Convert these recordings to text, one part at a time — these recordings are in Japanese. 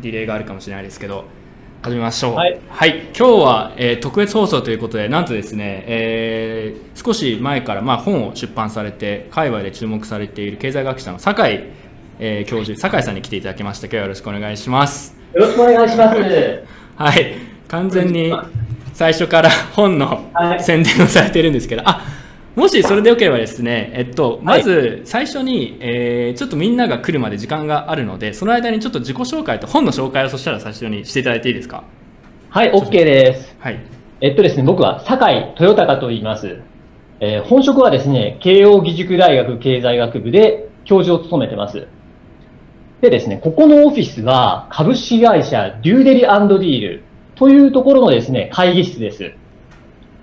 ディレイがあるかもしれないですけど、始めましょう。はい、今日は、えー、特別放送ということで、なんとですね、えー、少し前から、まあ、本を出版されて、海外で注目されている経済学者の酒井、えー、教授、酒井さんに来ていただきました。今日はよろしくお願いします。よろしくお願いします。はい、完全に最初から本の宣伝をされてるんですけど、あもしそれでよければですね、えっと、まず最初に、はい、えー、ちょっとみんなが来るまで時間があるので、その間にちょっと自己紹介と本の紹介をそしたら最初にしていただいていいですか？はい、OK です。はい。えっとですね、僕は酒井豊隆と言います。えー、本職はですね、慶應義塾大学経済学部で教授を務めてます。でですね、ここのオフィスは株式会社デューデリディールというところのですね、会議室です。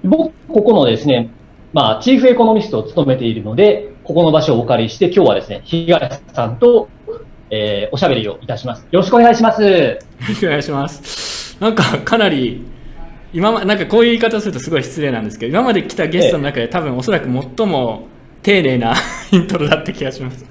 僕、ここのですね、まあ、チーフエコノミストを務めているので、ここの場所をお借りして、今日はですね、東さんと、えー、おしゃべりをいたします。よろしくお願いします。よろしくお願いします。なんか、かなり、今ま、なんかこういう言い方をするとすごい失礼なんですけど、今まで来たゲストの中で、多分おそらく最も丁寧な イントロだった気がします。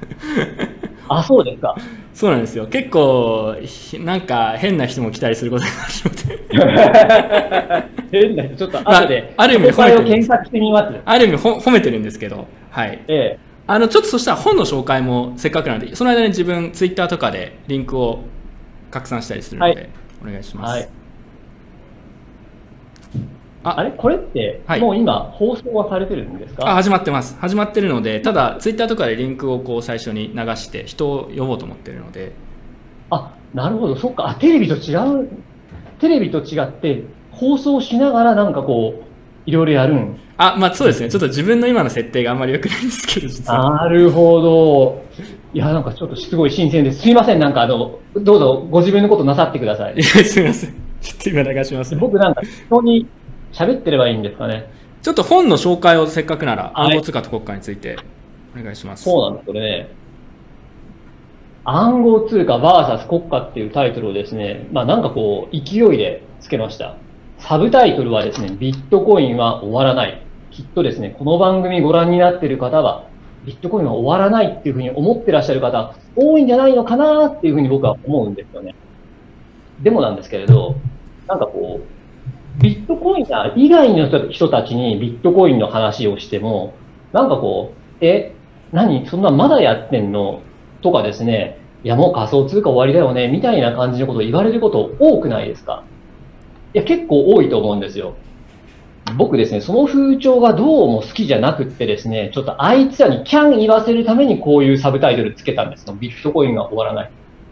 あ、そうですか。そうなんですよ。結構、なんか変な人も来たりすることがあるので。変な人、ちょっと後で、まあ、ある意味褒めてる検索してみます。ある意味褒めてるんですけど、はい。ええ。あの、ちょっとそしたら本の紹介もせっかくなんで、その間に自分、ツイッターとかでリンクを拡散したりするので、はい、お願いします。はいああれ？これって、はい、もう今、放送はされてるんですか？あ始まってます。始まってるので、ただ、ツイッターとかでリンクをこう最初に流して、人を呼ぼうと思ってるので。あなるほど、そっかあ、テレビと違う、テレビと違って、放送しながらなんかこう、いろいろやるん？あ、まあそうですね。ちょっと自分の今の設定があんまり良くないんですけど、実は。なるほど。いや、なんかちょっとすごい新鮮です。すいません、なんかあの、どうぞご自分のことなさってください。いや、すみません。ちょっと今流します、僕なんか人に喋ってればいいんですかね。ちょっと本の紹介をせっかくなら、暗号通貨と国家についてお願いします。そうなんです、これね。暗号通貨 VS 国家っていうタイトルをですね、まあなんかこう、勢いでつけました。サブタイトルはですね、ビットコインは終わらない。きっとですね、この番組ご覧になっている方は、ビットコインは終わらないっていうふうに思ってらっしゃる方、多いんじゃないのかなっていうふうに僕は思うんですよね。でもなんですけれど、なんかこう、ビットコイン以外の人たちにビットコインの話をしても、なんかこう、え、何？そんなまだやってんの？とかですね、いやもう仮想通貨終わりだよね、みたいな感じのことを言われること多くないですか？いや、結構多いと思うんですよ。僕ですね、その風潮がどうも好きじゃなくってですね、ちょっとあいつらにキャン言わせるためにこういうサブタイトルつけたんですビットコインが終わらない。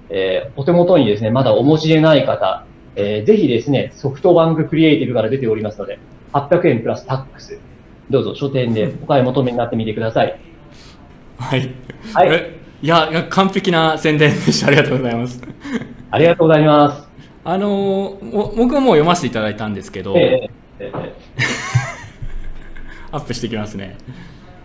えー、お手元にですね、まだお持ちでない方、えー、ぜひですね、ソフトバンククリエイティブから出ておりますので、800円プラスタックス、どうぞ書店でお買い求めになってみてください。はい。はい。いや、完璧な宣伝でした。ありがとうございます。ありがとうございます。あのー、僕はもう読ませていただいたんですけど、えーえー、アップしていきますね。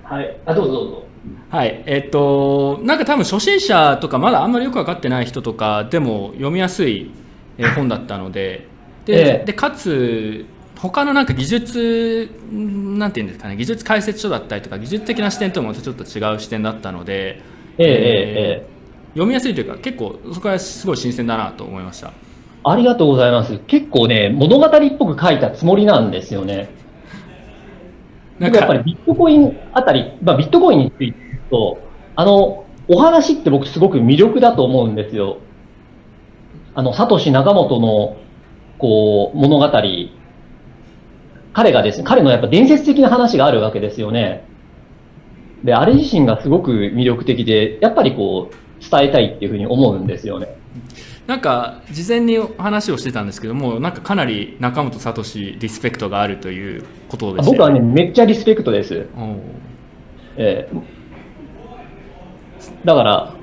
はい。あ、どうぞどうぞ。はい。えっ、と、なんか多分初心者とか、まだあんまりよく分かってない人とかでも読みやすい本だったので。で,、でかつ他のなんか技術なんていうんですかね。技術解説書だったりとか技術的な視点ともまたちょっと違う視点だったので、えー、えー、読みやすいというか結構そこはすごい新鮮だなと思いました。ありがとうございます。結構ね物語っぽく書いたつもりなんですよね。なんかやっぱりビットコインあたり、まあ、ビットコインについてとあのお話って僕すごく魅力だと思うんですよあの、サトシ仲本の、こう、物語、彼がですね、彼のやっぱ伝説的な話があるわけですよね。で、あれ自身がすごく魅力的で、やっぱりこう、伝えたいっていうふうに思うんですよね。なんか、事前に話をしてたんですけども、なんかかなり中本聡リスペクトがあるということです、ね、僕はね、めっちゃリスペクトです。えー、だから、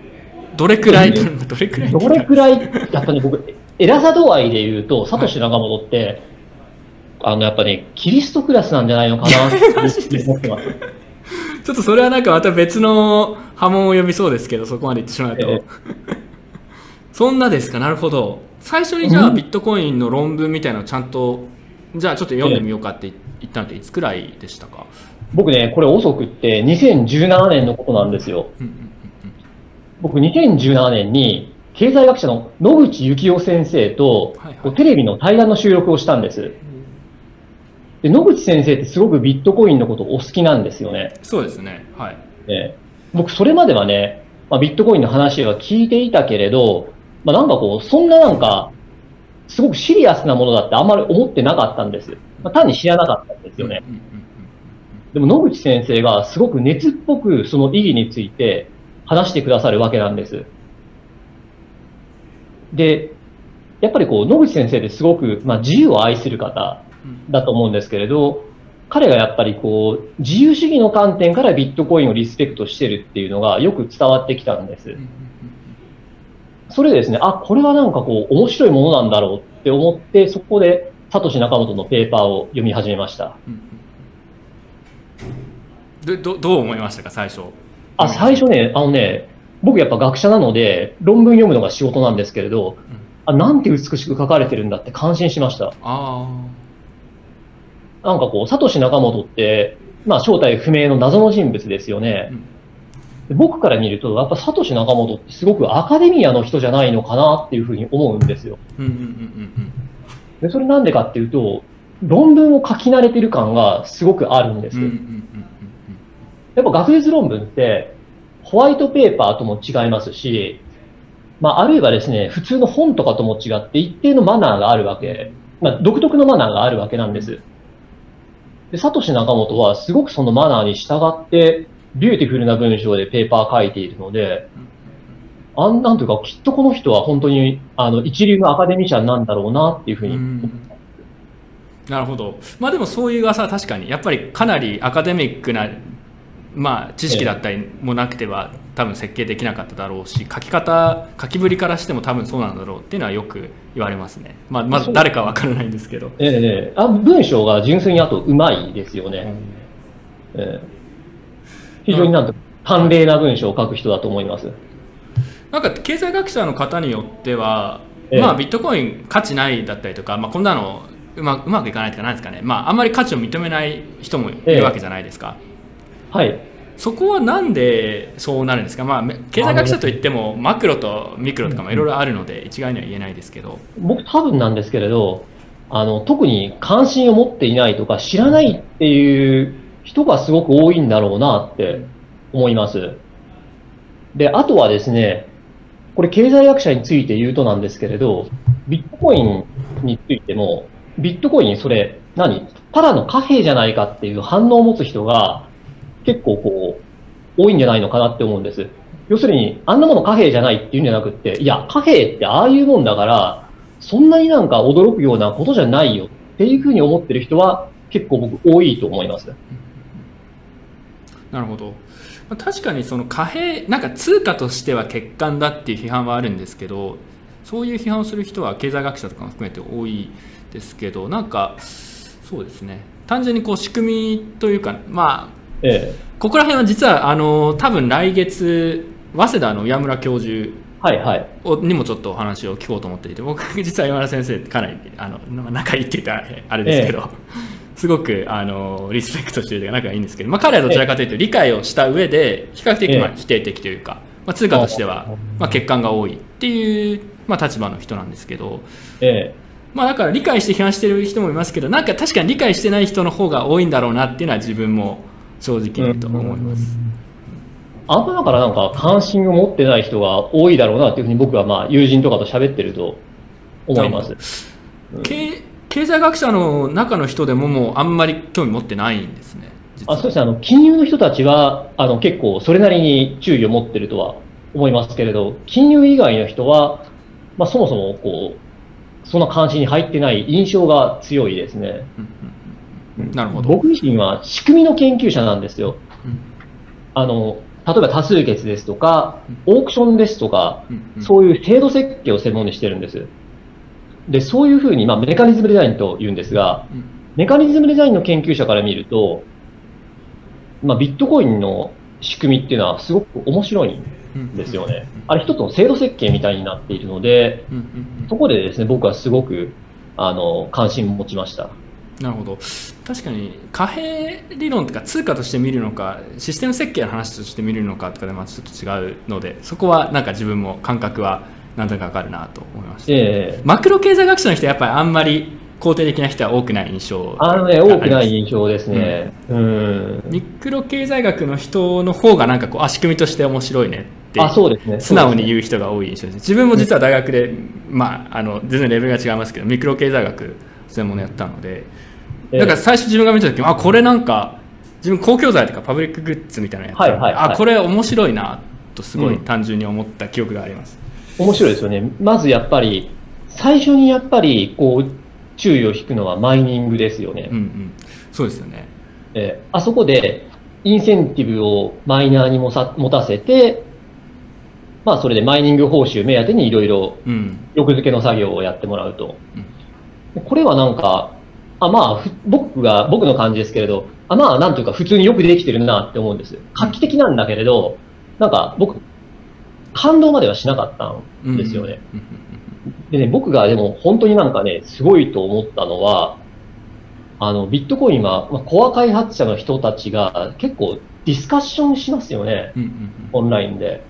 どれくらい、どれくらい？どれくらい、やっぱね、僕、偉さ度合いで言うと、サトシ仲本って、はい、あの、やっぱね、キリストクラスなんじゃないのかなって 思ってます。ちょっとそれはなんかまた別の波紋を呼びそうですけど、そこまで言ってしまうと。えー、そんなですか、なるほど。最初にじゃあビットコインの論文みたいなのをちゃんと、じゃあちょっと読んでみようかって言ったのっていつくらいでしたか？僕ね、これ遅くって2017年のことなんですよ。うんうん僕2017年に、経済学者の野口幸雄先生と、はいはい、テレビの対談の収録をしたんです。で野口先生ってすごくビットコインのことお好きなんですよね。そうですね。はい。ね、僕、それまではね、まあ、ビットコインの話は聞いていたけれど、まあ、なんかこう、そんななんか、すごくシリアスなものだってあんまり思ってなかったんです。まあ、単に知らなかったんですよね。でも野口先生がすごく熱っぽくその意義について話してくださるわけなんです。で、やっぱりこう野口先生ってすごく、まあ、自由を愛する方だと思うんですけれど、彼がやっぱりこう自由主義の観点からビットコインをリスペクトしてるっていうのがよく伝わってきたんです。それでですね、あ、これはなんかこう面白いものなんだろうって思って、そこでサトシ仲本のペーパーを読み始めました。どどどう思いましたか、最初。あ、最初ね、あのね、僕やっぱ学者なので、論文読むのが仕事なんですけれど、うん、あ、なんて美しく書かれてるんだって感心しました。あなんかこう、サトシ仲本って、まあ正体不明の謎の人物ですよね。うん、僕から見ると、やっぱサトシ仲本ってすごくアカデミアの人じゃないのかなっていうふうに思うんですよ。でそれなんでかっていうと、論文を書き慣れてる感がすごくあるんです。やっぱ学術論文って、ホワイトペーパーとも違いますし、まあ、あるいはですね、普通の本とかとも違って一定のマナーがあるわけ、まあ、独特のマナーがあるわけなんです。で、サトシ・ナカモトはすごくそのマナーに従って、ビューティフルな文章でペーパー書いているので、あんなんというか、きっとこの人は本当に、あの、一流のアカデミシャンなんだろうなっていうふうになるほど。まあでもそういう噂は確かに、やっぱりかなりアカデミックなまあ、知識だったりもなくては多分設計できなかっただろうし書き方書きぶりからしても多分そうなんだろうっていうのはよく言われますね、まあ、まず誰かは分からないんですけど、ええあ文章が純粋にあとうまいですよね、うん、え非常になんと淡麗な文章を書く人だと思います。なんか経済学者の方によっては、まあ、ビットコイン価値ないだったりとか、まあ、こんなのうまうまくいかないとかなんですかね、まあ、あんまり価値を認めない人もいるわけじゃないですか、はい、そこはなんでそうなるんですか、まあ、経済学者といってもマクロとミクロとかもいろいろあるので一概には言えないですけど。僕多分なんですけれどあの特に関心を持っていないとか知らないっていう人がすごく多いんだろうなって思います。であとはですねこれ経済学者について言うとなんですけれどビットコインについてもビットコインそれ何？ただの貨幣じゃないかっていう反応を持つ人が結構こう、多いんじゃないのかなって思うんです。要するに、あんなもの貨幣じゃないっていうんじゃなくて、いや、貨幣ってああいうもんだから、そんなになんか驚くようなことじゃないよっていうふうに思ってる人は結構僕多いと思います。なるほど。確かにその貨幣、なんか通貨としては欠陥だっていう批判はあるんですけど、そういう批判をする人は経済学者とかも含めて多いですけど、なんか、そうですね。単純にこう仕組みというか、まあ、ええ、ここら辺は実はあの多分来月早稲田の岩村教授はいはい、にもちょっとお話を聞こうと思っていて僕実は岩村先生かなりあの仲いいって言ったらあれですけど、ええ、すごくあのリスペクトしてるというか仲がいいんですけど、まあ、彼はどちらかというと理解をした上で比較的まあ否定的というか、まあ、通貨としてはまあ欠陥が多いっていうまあ立場の人なんですけど、ええ。まあ、だから理解して批判してる人もいますけどなんか確かに理解してない人の方が多いんだろうなっていうのは自分も正直にと思います。あんまだからなんか関心を持ってない人が多いだろうなっていうふうに僕はまあ友人とかと喋ってると思います。うん、経経済学者の中の人でももうあんまり興味持ってないんですね。あそうですねあの金融の人たちはあの結構それなりに注意を持ってるとは思いますけれど、金融以外の人は、まあ、そもそもこうその関心に入ってない印象が強いですね。うんなるほど僕自身は仕組みの研究者なんですよ。うん、あの例えば多数決ですとか、オークションですとか、そういう制度設計を専門にしてるんです。で、そういうふうに、まあ、メカニズムデザインと言うんですが、メカニズムデザインの研究者から見ると、まあ、ビットコインの仕組みっていうのはすごく面白いんですよね。あれ一つの制度設計みたいになっているので、そこでですね、僕はすごく、あの、関心を持ちました。なるほど。確かに貨幣理論とか通貨として見るのかシステム設計の話として見るのかとかでまあちょっと違うのでそこはなんか自分も感覚はなんとなくわかるなと思いました、えー、マクロ経済学者の人はやっぱりあんまり肯定的な人は多くない印象あのね多くない印象ですね、うん、うん。ミクロ経済学の人の方がなんかこうあ仕組みとして面白いねってあそうですね。素直に言う人が多い印象です。自分も実は大学で、まああの全然レベルが違いますけどミクロ経済学専門でやったのでだから最初自分が見た時あこれなんか自分公共財とかパブリックグッズみたいなやつ、はいはいはい、あこれ面白いなとすごい単純に思った記憶があります、うん、面白いですよね。まずやっぱり最初にやっぱりこう注意を引くのはマイニングですよね、うんうん、そうですよね、えー、あそこでインセンティブをマイナーにもさ持たせてまあそれでマイニング報酬目当てにいろいろ欲付けの作業をやってもらうと、うん、これはなんかあまあ、僕が、僕の感じですけれど、あまあ、なんというか普通によくできてるなって思うんです。画期的なんだけれど、なんか僕、感動まではしなかったんですよね。でね、僕がでも本当になんかね、すごいと思ったのは、あの、ビットコインは、まあ、コア開発者の人たちが結構ディスカッションしますよね。オンラインで。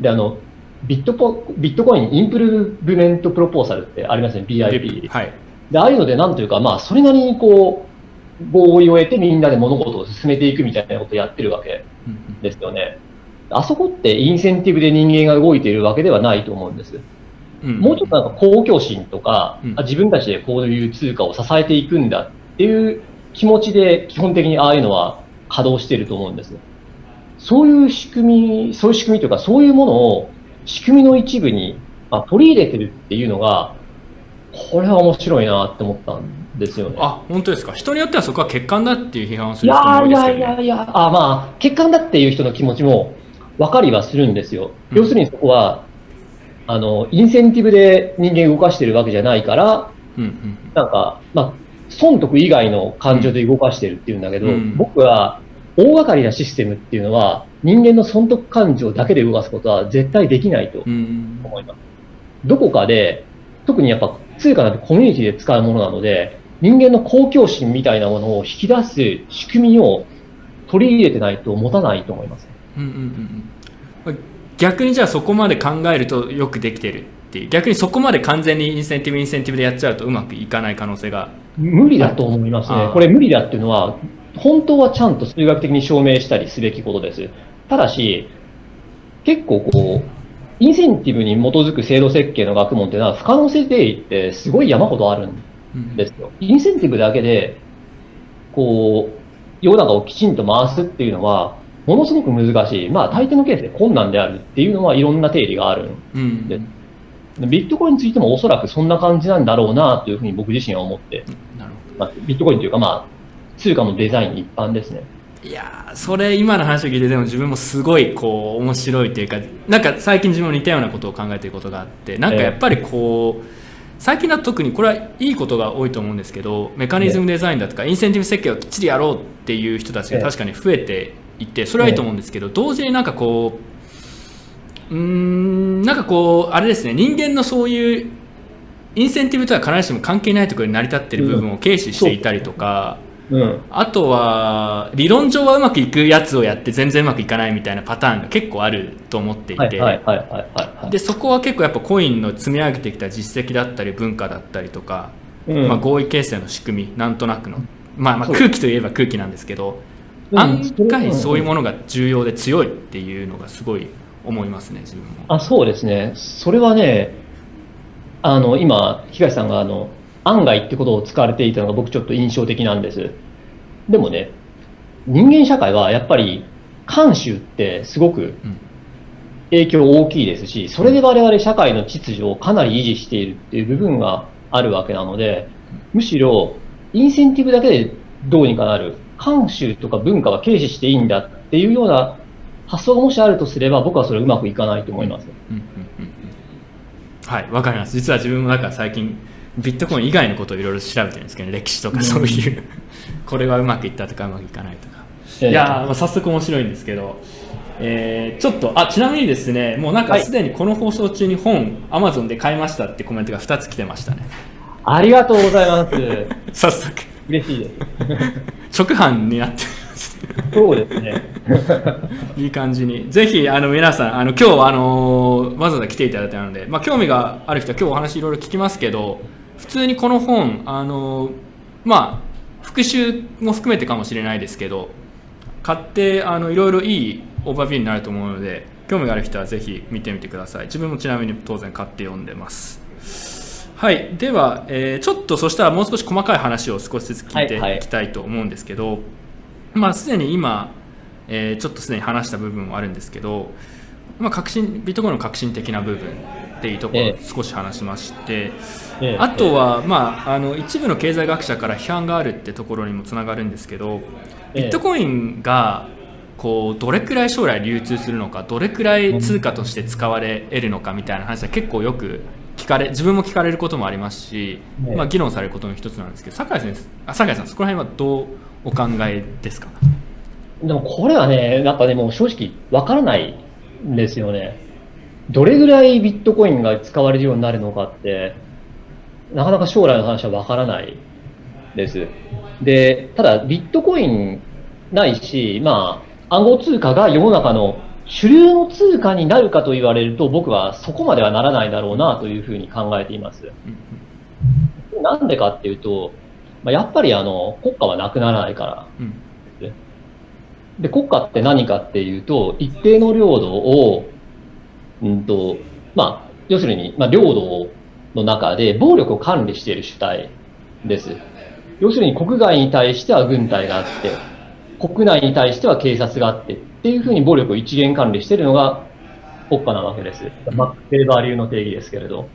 で、あの、ビットポ、ビットコインインプルブメントプロポーサルってありますね、BIP。はい。で、ああいうので、なんというか、まあ、それなりにこう、合意を得てみんなで物事を進めていくみたいなことをやってるわけですよね。あそこってインセンティブで人間が動いているわけではないと思うんです。うん、もうちょっとなんか公共心とか、うん、自分たちでこういう通貨を支えていくんだっていう気持ちで基本的にああいうのは稼働していると思うんです。そういう仕組み、そういう仕組みというか、そういうものを仕組みの一部に、まあ、取り入れてるっていうのが、これは面白いなって思ったんですよね。あ、本当ですか？人によってはそこは欠陥だっていう批判をする人も多いですけど、ね、いやいやいやあ、まあ、欠陥だっていう人の気持ちも分かりはするんですよ。要するにそこは、あの、インセンティブで人間動かしてるわけじゃないから、うんうん、なんか、まあ、損得以外の感情で動かしてるっていうんだけど、うん、僕は大掛かりなシステムっていうのは人間の損得感情だけで動かすことは絶対できないと思います。うん、どこかで、特にやっぱ通貨なんてコミュニティで使うものなので、人間の公共心みたいなものを引き出す仕組みを取り入れてないと持たないと思います。うんうんうん、逆にじゃあそこまで考えるとよくできてるっていう逆にそこまで完全にインセンティブインセンティブでやっちゃうとうまくいかない可能性が無理だと思いますね。これ無理だっていうのは本当はちゃんと数学的に証明したりすべきことです。ただし結構こうインセンティブに基づく制度設計の学問っていうのは不可能性定義ってすごい山ほどあるんですよ。うん、インセンティブだけで、こう、世の中をきちんと回すっていうのは、ものすごく難しい。まあ、大抵のケースで困難であるっていうのはいろんな定理があるんで、うん、ビットコインについてもおそらくそんな感じなんだろうなというふうに僕自身は思ってまビットコインというか、まあ、通貨のデザイン一般ですね。いやそれ今の話を聞いてでも自分もすごいこう面白いというかなんか最近自分も似たようなことを考えていることがあってなんかやっぱりこう、最近だと特にこれはいいことが多いと思うんですけどメカニズムデザインだとかインセンティブ設計をきっちりやろうっていう人たちが確かに増えていてそれはいいと思うんですけど同時になんかこううんなんかこうあれですね人間のそういうインセンティブとは必ずしも関係ないところに成り立っている部分を軽視していたりとか、うん、あとは理論上はうまくいくやつをやって全然うまくいかないみたいなパターンが結構あると思っていて。でそこは結構やっぱコインの積み上げてきた実績だったり文化だったりとか、うん、まあ、合意形成の仕組みなんとなくの、まあ、まあ空気といえば空気なんですけど、案外そういうものが重要で強いっていうのがすごい思いますね自分も。あそうですね。それはねあの今東さんがあの案外ってことを使われていたのが僕ちょっと印象的なんです。でもね、人間社会はやっぱり慣習ってすごく影響大きいですし、それで我々社会の秩序をかなり維持しているっていう部分があるわけなので、むしろインセンティブだけでどうにかなる、慣習とか文化は軽視していいんだっていうような発想がもしあるとすれば、僕はそれうまくいかないと思います。うん。うん。うん、はい、わかります。実は自分もなんか最近、ビットコイン以外のことをいろいろ調べてるんですけど、ね、歴史とかそういう、うん、これはうまくいったとかうまくいかないとか、いやまあ、早速面白いんですけど、えー、ちょっとあちなみにですねもうなんかすでにこの放送中に本、アマゾンで買いましたってコメントが2つ来てましたね。ありがとうございます。早速。嬉しいです。直販になってす。そうですね。いい感じに。ぜひ、あの、皆さん、あの、今日、あのわざわざ来ていただいたので、まあ、興味がある人は今日お話いろいろ聞きますけど、普通にこの本、あのまあ、復習も含めてかもしれないですけど、買って、あの、いろいろいいオーバービューになると思うので、興味がある人はぜひ見てみてください。自分もちなみに当然買って読んでます。はい、では、えー、ちょっとそしたらもう少し細かい話を少しずつ聞いていきたいと思うんですけど、はいはい、まあ、すでに今、えー、ちょっとすでに話した部分もあるんですけど、まあ、革新ビットコインの革新的な部分っていうところを少し話しまして、えー、あとは、まあ、あの一部の経済学者から批判があるってところにもつながるんですけどビットコインがこうどれくらい将来流通するのかどれくらい通貨として使われ得るのかみたいな話は結構よく聞かれ自分も聞かれることもありますし、まあ、議論されることの一つなんですけど酒井先生あ酒井さんそこら辺はどうお考えですか？でもこれはねなんかねもう正直わからないんですよね。どれぐらいビットコインが使われるようになるのかってなかなか将来の話はわからないです。でただビットコインないしまあ暗号通貨が世の中の主流の通貨になるかと言われると、僕はそこまではならないだろうなというふうに考えています。なんでかっていうと、まあ、やっぱりあの国家はなくならないから。でで、国家って何かっていうと、一定の領土を、うんとまあ、要するに、まあ、領土の中で暴力を管理している主体です。要するに国外に対しては軍隊があって、国内に対しては警察があってっていうふうに暴力を一元管理しているのが国家なわけです。マック・フェーバー流の定義ですけれど。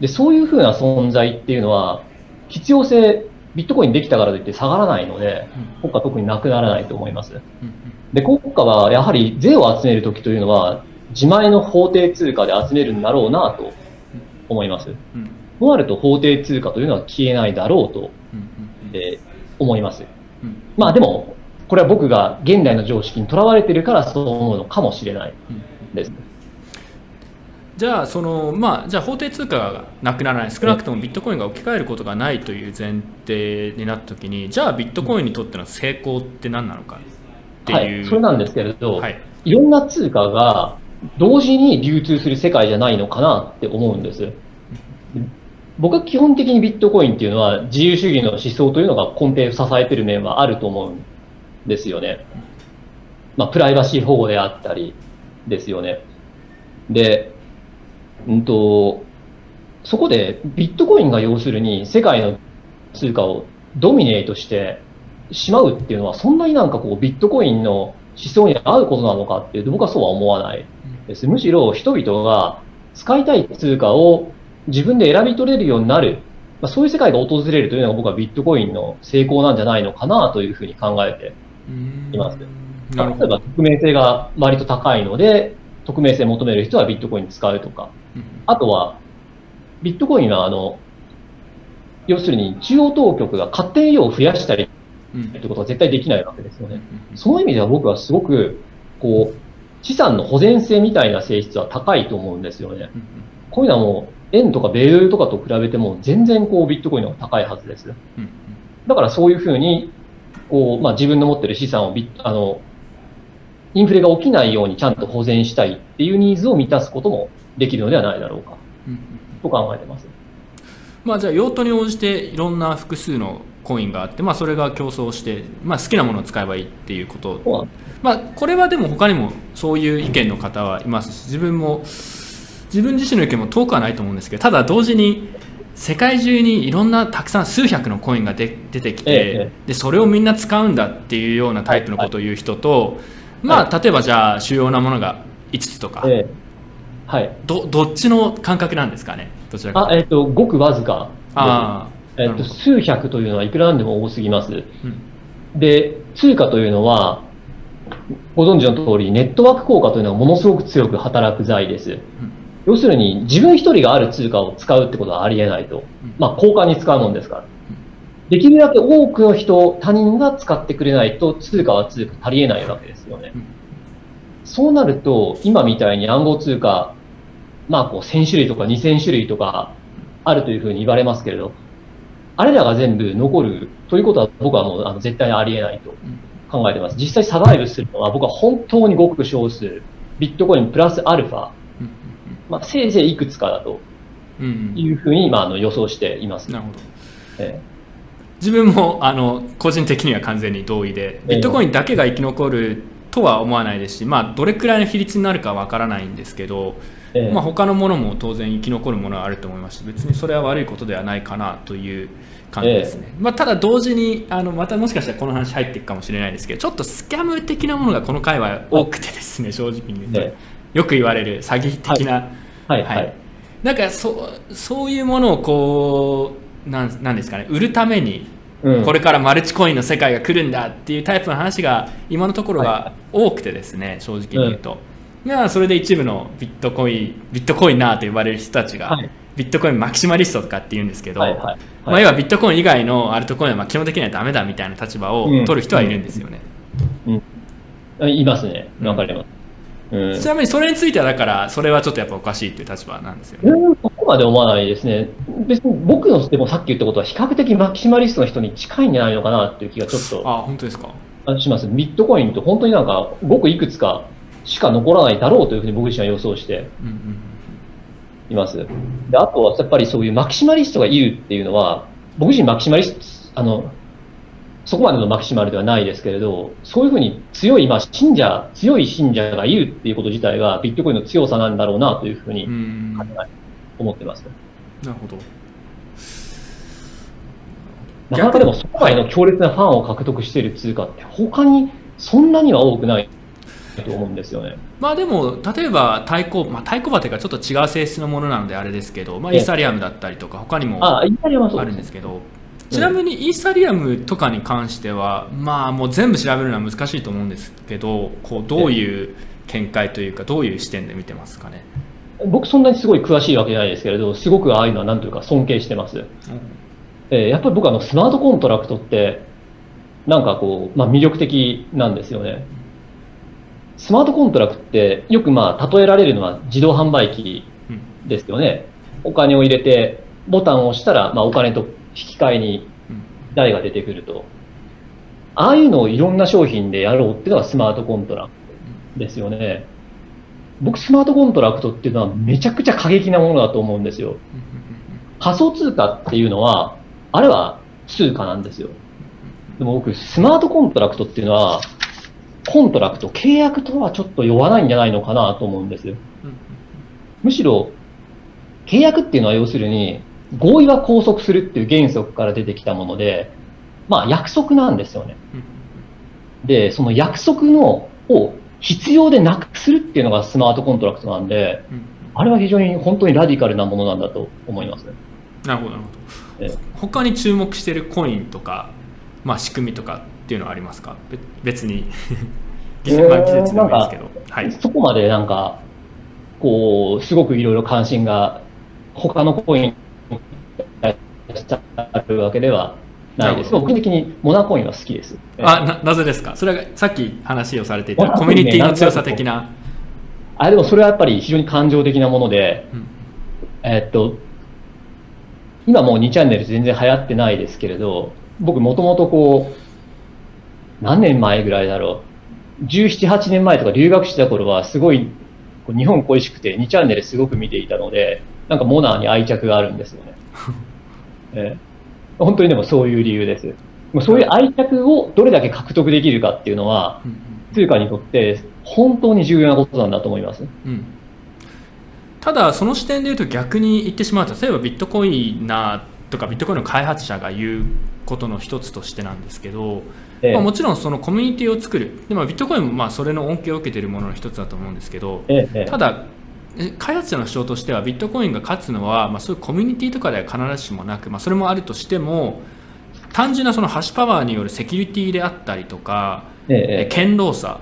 で、そういうふうな存在っていうのは、必要性、ビットコインできたからといって下がらないので、国家特になくならないと思います。で、国家はやはり税を集めるときというのは、自前の法定通貨で集めるんだろうなと思います。となると法定通貨というのは消えないだろうと、え思います。まあでも、これは僕が現代の常識にとらわれてるからそう思うのかもしれないです。うん、じゃあその、まあ、じゃあ法定通貨がなくならない。少なくともビットコインが置き換えることがないという前提になった時にじゃあビットコインにとっての成功って何なのかっていう、はい、それなんですけれど、はい、いろんな通貨が同時に流通する世界じゃないのかなって思うんです。僕は基本的にビットコインっていうのは自由主義の思想というのが根底を支えてる面はあると思うんですよね。まあ、プライバシー保護であったりですよね。で、うんと、そこでビットコインが要するに世界の通貨をドミネートしてしまうっていうのは、そんなになんかこうビットコインの思想に合うことなのかっていうと僕はそうは思わないです。むしろ人々が使いたい通貨を自分で選び取れるようになる、まあ、そういう世界が訪れるというのが僕はビットコインの成功なんじゃないのかなというふうに考えています。例えば匿名性が割と高いので、匿名性求める人はビットコイン使うとか、あとは、ビットコインはあの、要するに中央当局が勝手に量を増やしたりってことは絶対できないわけですよね。その意味では僕はすごく、こう、資産の保全性みたいな性質は高いと思うんですよね。こういうのはもう、円とか米ドルとかと比べても全然こうビットコインの方が高いはずです。だからそういうふうにこう、まあ、自分の持ってる資産をビあの、インフレが起きないようにちゃんと保全したいっていうニーズを満たすこともできるのではないだろうか、うん、と考えてます。まあ、じゃあ用途に応じていろんな複数のコインがあって、まあ、それが競争して、まあ、好きなものを使えばいいっていうこと。まあ、これはでも他にもそういう意見の方はいますし自分も自分自身の意見も遠くはないと思うんですけどただ同時に世界中にいろんなたくさん数百のコインが出てきて、ええ、でそれをみんな使うんだっていうようなタイプのことを言う人と、まあ例えばじゃあ主要なものが5つとか、え、はい、どどっちの感覚なんですかね？どちらかあ、えーと、ごくわずか。あ、えーと、と数百というのはいくらなんでも多すぎます、うん、で通貨というのはご存知の通りネットワーク効果というのはものすごく強く働く財です、うん。要するに自分一人がある通貨を使うってことはありえないと。まあ、交換に使うもんですから。できるだけ多くの人、他人が使ってくれないと通貨は通貨足りえないわけですよね。そうなると、今みたいに暗号通貨、まあこう1000種類とか2000種類とかあるというふうに言われますけれど、あれらが全部残るということは僕はもうあの絶対にありえないと考えてます。実際サバイブするのは僕は本当にごく少数、ビットコインプラスアルファ、まあ、せいぜいいくつかだというふうに、まあ、あの予想しています。なるほど。ええ。自分もあの個人的には完全に同意でビットコインだけが生き残るとは思わないですし、まあ、どれくらいの比率になるかわからないんですけど、ええ、まあ、他のものも当然生き残るものはあると思いますし別にそれは悪いことではないかなという感じですね、え、まあ、ただ同時にあのまたもしかしたらこの話入っていくかもしれないですけどちょっとスキャム的なものがこの回は多くてですね正直に言うと、よく言われる詐欺的な、はい、はい、はい、なんかそそういうものをこうなんなんですかね売るためにこれからマルチコインの世界が来るんだっていうタイプの話が今のところが多くてですね、はい、正直に言うと、うん、それで一部のビットコインビットコインなーと呼ばれる人たちが、はい、ビットコインマキシマリストとかって言うんですけど、はいはい、まあ、要はビットコイン以外のアルトコインはまあ基本的にはダメだみたいな立場を取る人はいるんですよね、うん。うん、いますね。わかります、ちなみにそれについてはだからそれはちょっとやっぱおかしいっていう立場なんですよね。そこまで思わないですね。別に僕のでもさっき言ったことは比較的マキシマリストの人に近いんじゃないのかなっていう気がちょっとあ本当ですか？します。ビットコインと本当になんかごくいくつかしか残らないだろうというふうに僕自身は予想しています。であとはやっぱりそういうマキシマリストがいるっていうのは僕自身マキシマリストあのそこまでのマキシマルではないですけれど、そういうふうに強い、まあ、信者、強い信者がいるっていうこと自体がビットコインの強さなんだろうなというふうに思ってます。なるほど。なかなかでもそこまでの強烈なファンを獲得している通貨って他にそんなには多くないと思うんですよね。まあでも例えば対抗、まあ、対抗馬というかちょっと違う性質のものなのであれですけど、まあ、イーサリアムだったりとか他にもあるんですけど。ちなみにイーサリアムとかに関しては、まあもう全部調べるのは難しいと思うんですけどこうどういう見解というかどういう視点で見てますかね？僕そんなにすごい詳しいわけじゃないですけれどすごくああいうのは何というか尊敬してます、うん、えー、やっぱり僕あのスマートコントラクトってなんかこう、まあ、魅力的なんですよねスマートコントラクトってよくまあ例えられるのは自動販売機ですよね、お金を入れてボタンを押したら、まあ、お金と引き換えに台が出てくると、ああいうのをいろんな商品でやろうっていうのがスマートコントラクトですよね。僕、スマートコントラクトっていうのはめちゃくちゃ過激なものだと思うんですよ。仮想通貨っていうのは、あれは通貨なんですよ。でも僕、スマートコントラクトっていうのは、コントラクト、契約とはちょっと言わないんじゃないのかなと思うんですよ。むしろ、契約っていうのは要するに、合意は拘束するっていう原則から出てきたもので、まあ約束なんですよね。で、その約束のを必要でなくするっていうのがスマートコントラクトなんで、あれは非常に本当にラディカルなものなんだと思います、なるほど、なるほど。他に注目しているコインとか、まあ、仕組みとかっていうのはありますか？別に。技術、まあ、技術でもいいですけど、はい、そこまでなんかこうすごくいろいろ関心が他のコインあるわけではないです。僕的にモナコインは好きです。あななぜですか？それがさっき話をされていたコミュニティの強さ的な。あでもそれはやっぱり非常に感情的なもので、うん、えっと、今もう2チャンネル全然流行ってないですけれど、僕もともとこう、何年前ぐらいだろう、17、8年前とか留学してた頃はすごい日本恋しくて2チャンネルすごく見ていたので、なんかモナーに愛着があるんですよね。えー、本当にでもそういう理由です。もうそういう愛着をどれだけ獲得できるかっていうのは、通貨にとって本当に重要なことなんだと思います。うん、ただ、その視点で言うと逆に言ってしまうと、例えばビットコインなとかビットコインの開発者が言うことの一つとしてなんですけど、ええ、まあ、もちろんそのコミュニティを作る。でもビットコインもまあそれの恩恵を受けているものの一つだと思うんですけど、え、ただ開発者の主張としてはビットコインが勝つのは、まあ、そういうコミュニティとかでは必ずしもなく、まあ、それもあるとしても単純なそのハッシュパワーによるセキュリティであったりとか、ええ、堅牢さ、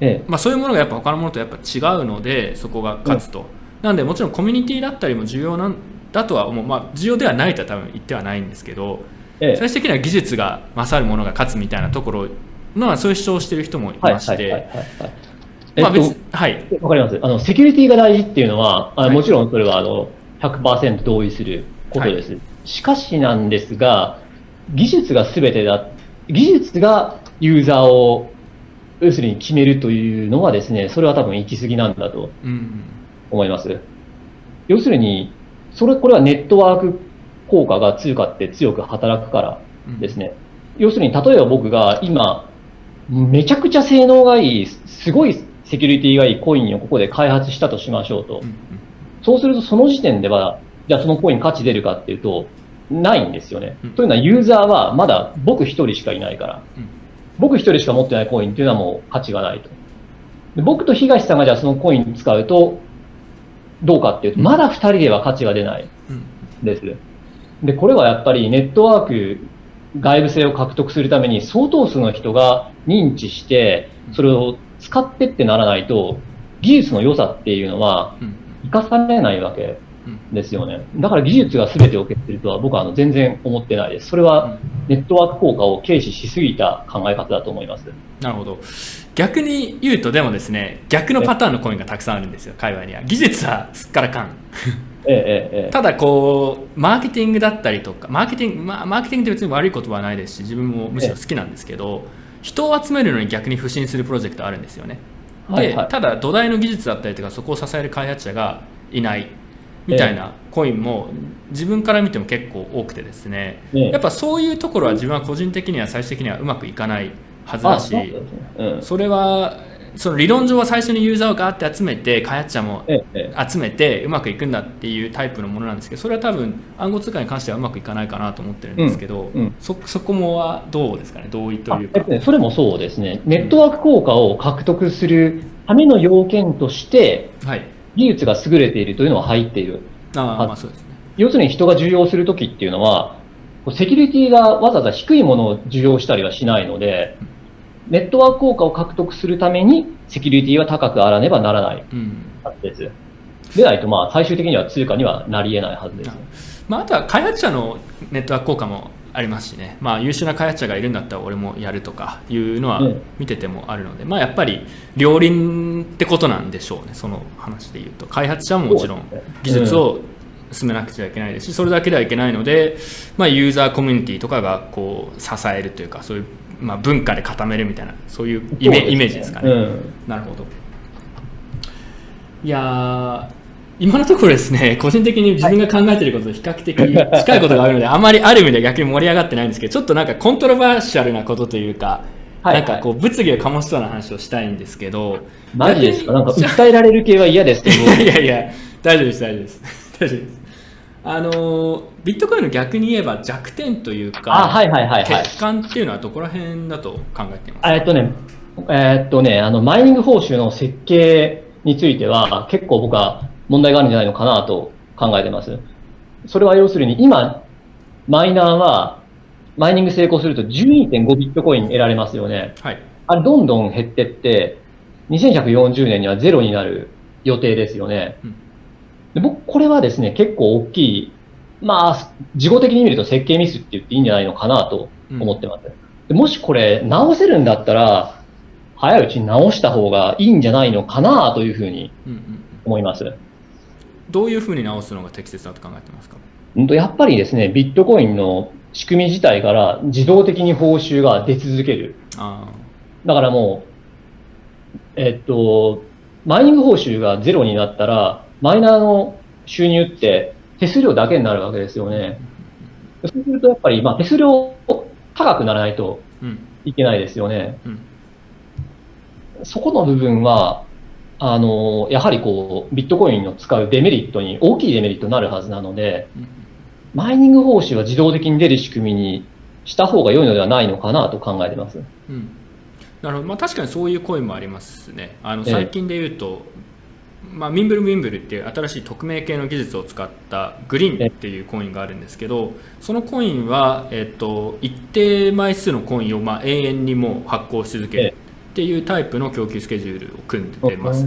ええ。まあ、そういうものがやっぱ他のものとやっぱ違うのでそこが勝つと、なんでもちろんコミュニティだったりも重要なんだとは思う、まあ、重要ではないとは多分言ってはないんですけど、最終的には技術が勝るものが勝つみたいなところのはそういう主張をしている人もいまして。まあ別はい。わかります。あの、セキュリティが大事っていうのは、あもちろんそれは、あの、100%同意することです。はい、しかしなんですが、技術が全てだ、技術がユーザーを、要するに決めるというのはですね、それは多分行き過ぎなんだと思います。要するに、それ、これはネットワーク効果が通貨って強く働くからですね。要するに、例えば僕が今、めちゃくちゃ性能がいい、すごいセキュリティがいいコインをここで開発したとしましょうと。そうすると、その時点では、じゃあそのコイン価値出るかっていうと、ないんですよね。というのは、ユーザーはまだ僕一人しかいないから。僕一人しか持ってないコインっていうのはもう価値がないと。で僕と東さんがじゃあそのコイン使うと、どうかっていうと、まだ二人では価値が出ないです。で、これはやっぱりネットワーク外部性を獲得するために相当数の人が認知して、それを使ってってならないと、技術の良さっていうのは生かされないわけですよね。だから技術が全てを決するとは僕はあの全然思ってないです。それはネットワーク効果を軽視しすぎた考え方だと思います。なるほど。逆に言うとでもですね、逆のパターンのコインがたくさんあるんですよ、界隈には。技術はすっからかん。えええ、ただこうマーケティングだったりとかマーケティング、まあ、マーケティングって別に悪いことはないですし自分もむしろ好きなんですけど、人を集めるのに逆に不信するプロジェクトあるんですよねで、はいはい、ただ土台の技術だったりとかそこを支える開発者がいないみたいなコインも自分から見ても結構多くてですね、やっぱそういうところは自分は個人的には最終的にはうまくいかないはずだし、それはその理論上は最初にユーザーをガーって集めて開発者も集めてうまくいくんだっていうタイプのものなんですけどそれは多分暗号通貨に関してはうまくいかないかなと思ってるんですけど、うんうん、そそこもはどうですかね？同意というか、それもそうですね。ネットワーク効果を獲得するための要件として、はい、技術が優れているというのは入っているあまあそうです、ね、要するに人が重要するときっていうのはセキュリティがわざわざ低いものを受容したりはしないので、ネットワーク効果を獲得するために、セキュリティは高くあらねばならないはずです。うん、でないと、まあ、最終的には通貨にはなり得ないはずです。まあ、あとは開発者のネットワーク効果もありますしね、まあ、優秀な開発者がいるんだったら俺もやるとかいうのは見ててもあるので、まあ、やっぱり両輪ってことなんでしょうね、その話で言うと。開発者ももちろん技術を進めなくちゃいけないですし、それだけではいけないので、まあ、ユーザーコミュニティとかがこう支えるというか、そういうまあ、文化で固めるみたいなそういうイメ,、ージですかね、うん、なるほど。いや今のところですね 個人的に自分が考えていることと比較的近いことがあるので、あまりある意味で逆に盛り上がってないんですけどちょっとなんかコントロバーシャルなことというかはい、なんかこう物議を醸しそうな話をしたいんですけど、マジですか？なんか訴えられる系は嫌ですけど。いやいや、大丈夫です、大丈夫です。大丈夫です。あのビットコインの逆に言えば弱点というか、はいはいはいはい、欠陥っていうのはどこら辺だと考えています？えっとね、えー、っとね、あの、マイニング報酬の設計については、結構僕は問題があるんじゃないのかなと考えてます。それは要するに、今、マイナーは、マイニング成功すると12.5ビットコイン得られますよね。はい。あれ、どんどん減ってって、2140年にはゼロになる予定ですよね。うんで僕、これはですね、結構大きい、まあ、事後的に見ると設計ミスって言っていいんじゃないのかなと思ってます。うん、もしこれ直せるんだったら、早いうちに直した方がいいんじゃないのかなというふうに思います。うんうん、どういうふうに直すのが適切だと考えてますか？やっぱりですね、ビットコインの仕組み自体から自動的に報酬が出続ける。だからもう、えっと、マイニング報酬がゼロになったら、マイナーの収入って手数料だけになるわけですよね。そうするとやっぱり、まあ、手数料高くならないといけないですよね。うんうん、そこの部分は、あの、やはりこう、ビットコインを使うデメリットに、大きいデメリットになるはずなので、マイニング報酬は自動的に出る仕組みにした方が良いのではないのかなと考えてます。うん、なるほど、まあ、確かにそういう声もありますね。あの最近で言うと、まあ、ミンブル・ミンブルっていう新しい匿名系の技術を使ったグリーンっていうコインがあるんですけどそのコインは、えっと、一定枚数のコインをまあ永遠にも発行し続けるっていうタイプの供給スケジュールを組んでます。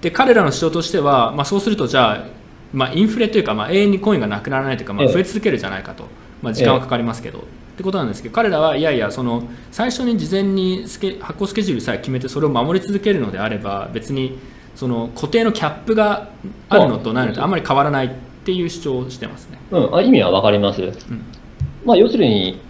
で彼らの主張としては、まあ、そうするとじゃあ、まあ、インフレというか、まあ、永遠にコインがなくならないというか、まあ、増え続けるじゃないかと、まあ、時間はかかりますけど、ってことなんですけど彼らはいやいやその最初に事前にスケ発行スケジュールさえ決めてそれを守り続けるのであれば別にその固定のキャップがあるのとないのとあんまり変わらないっていう主張をしてますね。うん、あ意味は分かります。うん、まあ、要するに、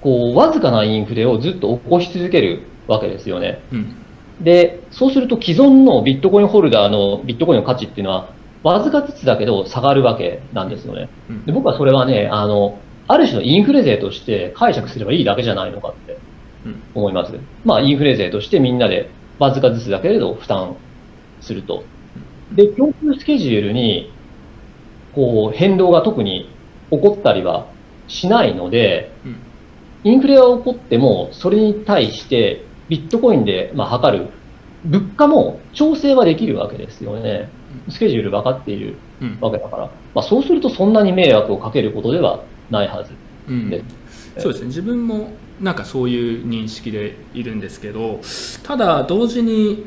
こう、わずかなインフレをずっと起こし続けるわけですよね。うんで、そうすると既存のビットコインホルダーのビットコインの価値っていうのは、わずかずつだけど下がるわけなんですよね。うんで僕はそれはね、あの、ある種のインフレ税として解釈すればいいだけじゃないのかってうん思います。まあ、インフレ税としてみんなでわずかずつだけれど負担すると。で、供給スケジュールに、こう、変動が特に起こったりはしないので、うんインフレが起こっても、それに対してビットコインで、まあ、測る物価も調整はできるわけですよね。スケジュール分かっているうん。わけだから、まあ、そうするとそんなに迷惑をかけることではないはず。うん。でそうですね。自分もなんかそういう認識でいるんですけどただ同時に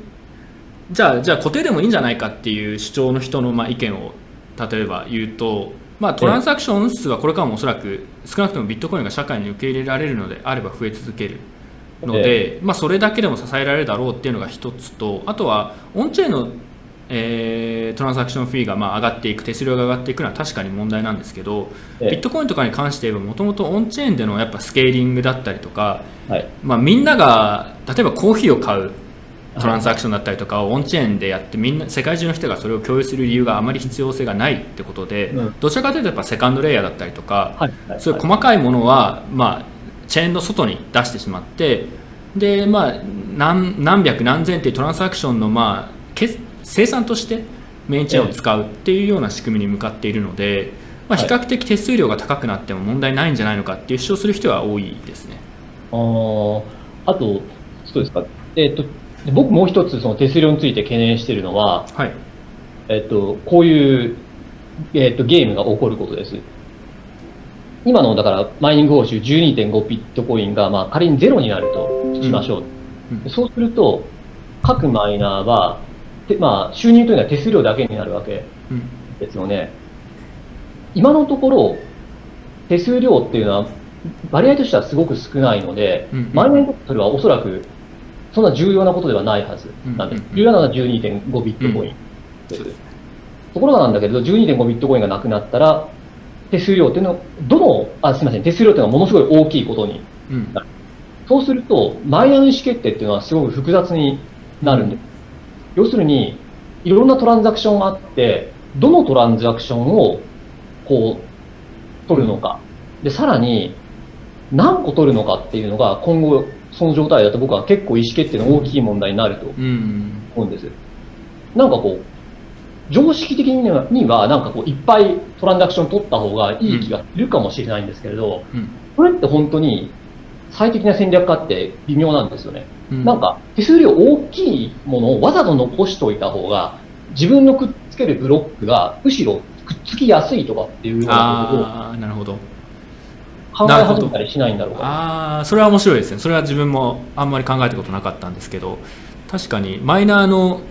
じゃあじゃあ固定でもいいんじゃないかっていう主張の人のまあ意見を例えば言うと、まあ、トランザクション数はこれからもおそらく少なくともビットコインが社会に受け入れられるのであれば増え続けるので、まあ、それだけでも支えられるだろうっていうのが一つとあとはオンチェーンの、えートランザクションフィーがまあ上がっていく手数料が上がっていくのは確かに問題なんですけどええビットコインとかに関して言えばもともとオンチェーンでのやっぱスケーリングだったりとか、はい。まあ、みんなが例えばコーヒーを買うトランザクションだったりとかをオンチェーンでやってみんな世界中の人がそれを共有する理由があまり必要性がないってことで、うんどちらかというとやっぱセカンドレイヤーだったりとか、はい。はいそういう細かいものは、まあ、チェーンの外に出してしまってで、まあ、何何百何千っていうトランザクションの、まあ、け生産としてメインチェーンを使うっていうような仕組みに向かっているので、まあ、はい比較的手数料が高くなっても問題ないんじゃないのかっていう主張する人は多いですね。あーあと、そうですか。えっ、と、で僕もう一つその手数料について懸念しているのは、はい、えっ、と、こういう、えっ、と、ゲームが起こることです。今の、だから、マイニング報酬12.5ビットコインが、まあ、仮にゼロになるとしましょう。うん。でそうすると、各マイナーは、てまあ、収入というのは手数料だけになるわけ。うん。ですよね。今のところ、手数料っていうのは、割合としてはすごく少ないので、うん。マイナーにとってそれはおそらく、そんな重要なことではないはずなんですうん。重要なのは12.5ビットコインです。ところがなんだけど、12.5ビットコインがなくなったら、手数料っていうのは、どの、あ、すみません、手数料っていうのはものすごい大きいことに。うんそうすると、マイナーの意思決定っていうのはすごく複雑になるんです。要するに、いろんなトランザクションがあって、どのトランザクションを、こう、取るのか。で、さらに、何個取るのかっていうのが、今後、その状態だと僕は結構意思決定の大きい問題になるとうん思うんです。なんかこう、常識的には、にはなんかこう、いっぱいトランザクション取った方がいい気がするかもしれないんですけれど、うん。これって本当に最適な戦略かって微妙なんですよね。うん。なんか手数料大きいものをわざと残しておいた方が、自分のくっつけるブロックがむしろくっつきやすいとかっていうようなああなるほど。ことを考え始めたりしないんだろうか。ああそれは面白いですね。それは自分もあんまり考えたことなかったんですけど確かにマイナーの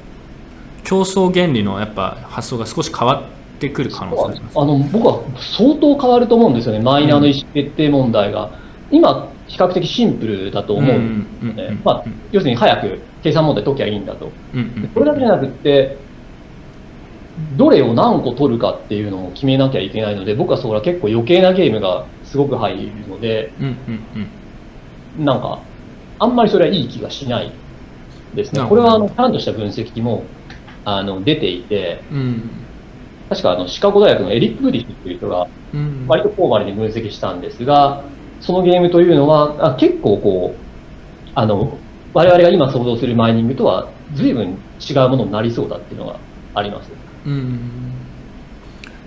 競争原理のやっぱ発想が少し変わってくる可能性があります。あの僕は相当変わると思うんですよね、マイナーの意思決定問題が。今、比較的シンプルだと思うんでまあ、要するに早く計算問題解きゃいいんだと。うんうん。これだけじゃなくって、どれを何個取るかっていうのを決めなきゃいけないので、僕はそれは結構余計なゲームがすごく入るので、うんうんうん。なんか、あんまりそれはいい気がしないですね。これはあの、ちゃんとした分析も、あの、出ていて、うん。確かあの、シカゴ大学のエリック・ブリッシュっていう人が、うん。割とフォーマルに分析したんですが、そのゲームというのは、あ結構こう、あの、我々が今想像するマイニングとは随分違うものになりそうだっていうのがあります。うん。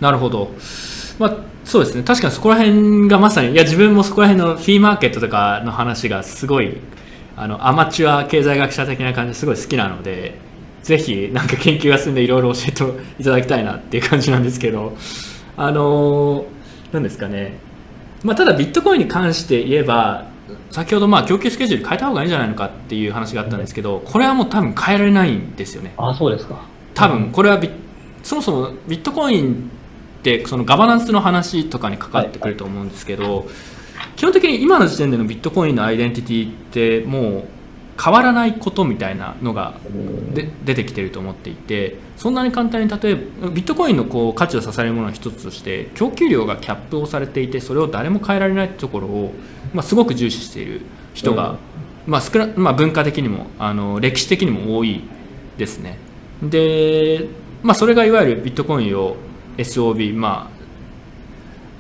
なるほど、まあ、そうですね。確かにそこら辺がまさにいや自分もそこら辺のフィーマーケットとかの話がすごいあのアマチュア経済学者的な感じですごい好きなのでぜひなんか研究が進んでいろいろ教えていただきたいなっていう感じなんですけど。あのなんですかね、まあ、ただビットコインに関して言えば先ほどまあ供給スケジュール変えた方がいいんじゃないのかっていう話があったんですけどこれはもう多分変えられないんですよね。あ、そうですか。多分これはビそもそもビットコインってそのガバナンスの話とかにかかってくると思うんですけど、基本的に今の時点でのビットコインのアイデンティティってもう変わらないことみたいなのがで出てきてると思っていてそんなに簡単に例えばビットコインのこう価値を支えるものの一つとして供給量がキャップをされていてそれを誰も変えられないところを、まあ、すごく重視している人が、まあ少なまあ、文化的にもあの歴史的にも多いですね。で、まあ、それがいわゆるビットコインを SOB、まあ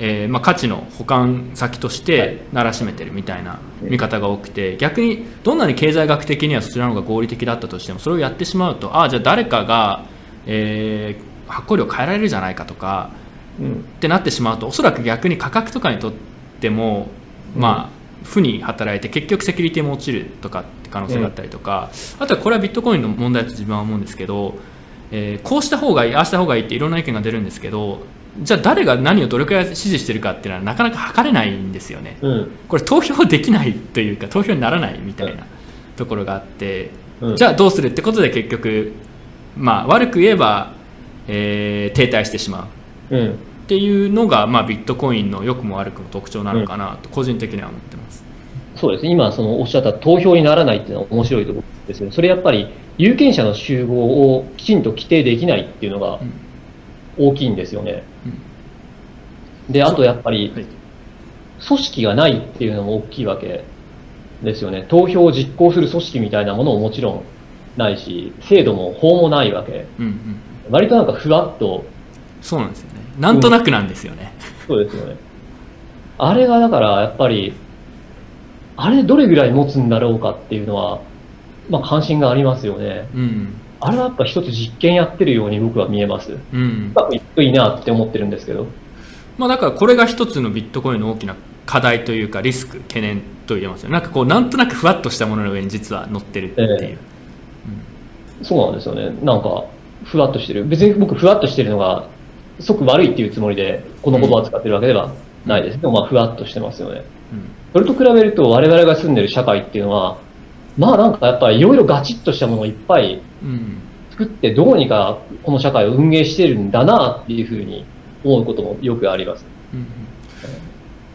えーまあ、価値の保管先としてならしめてるみたいな見方が多くて逆にどんなに経済学的にはそちらの方が合理的だったとしてもそれをやってしまうとああじゃあ誰かが、えー、発行量変えられるじゃないかとか、うん、ってなってしまうとおそらく逆に価格とかにとっても、まあ負に働いて結局セキュリティも落ちるとかって可能性があったりとか、あとはこれはビットコインの問題と自分は思うんですけど、えー、こうした方がいいああした方がいいっていろんな意見が出るんですけどじゃあ誰が何をどれくらい支持してるかっていうのはなかなか測れないんですよね、うん、これ投票できないというか投票にならないみたいなところがあって、うん、じゃあどうするってことで結局まあ悪く言えば、えー、停滞してしまう、うん、っていうのが、まあ、ビットコインの良くも悪くも特徴なのかなと個人的には思ってます。そうです今そのおっしゃった投票にならないっていうのは面白いところですね。それやっぱり有権者の集合をきちんと規定できないっていうのが大きいんですよね。で、あとやっぱり、組織がないっていうのも大きいわけですよね。投票を実行する組織みたいなものももちろんないし、制度も法もないわけ。うんうん、割となんかふわっと。そうなんですよね。なんとなくなんですよね。うん、そうですよね。あれがだからやっぱり、あれどれぐらい持つんだろうかっていうのは、まあ関心がありますよね。うん、あれはやっぱ一つ実験やってるように僕は見えます。うん。いくといいなって思ってるんですけど。まあ、だからこれが一つのビットコインの大きな課題というかリスク懸念と言えますよなんかこうなんとなくふわっとしたものの上に実は乗ってるっていう、えーうん、そうなんですよね。なんかふわっとしてる。別に僕ふわっとしてるのが即悪いっていうつもりでこの言葉を使ってるわけではないです。けど、うん、まあふわっとしてますよね、うん、それと比べると我々が住んでる社会っていうのはまあなんかやっぱりいろいろガチッとしたものをいっぱい作ってどうにかこの社会を運営してるんだなっていうふうに思うこともよくあります。うん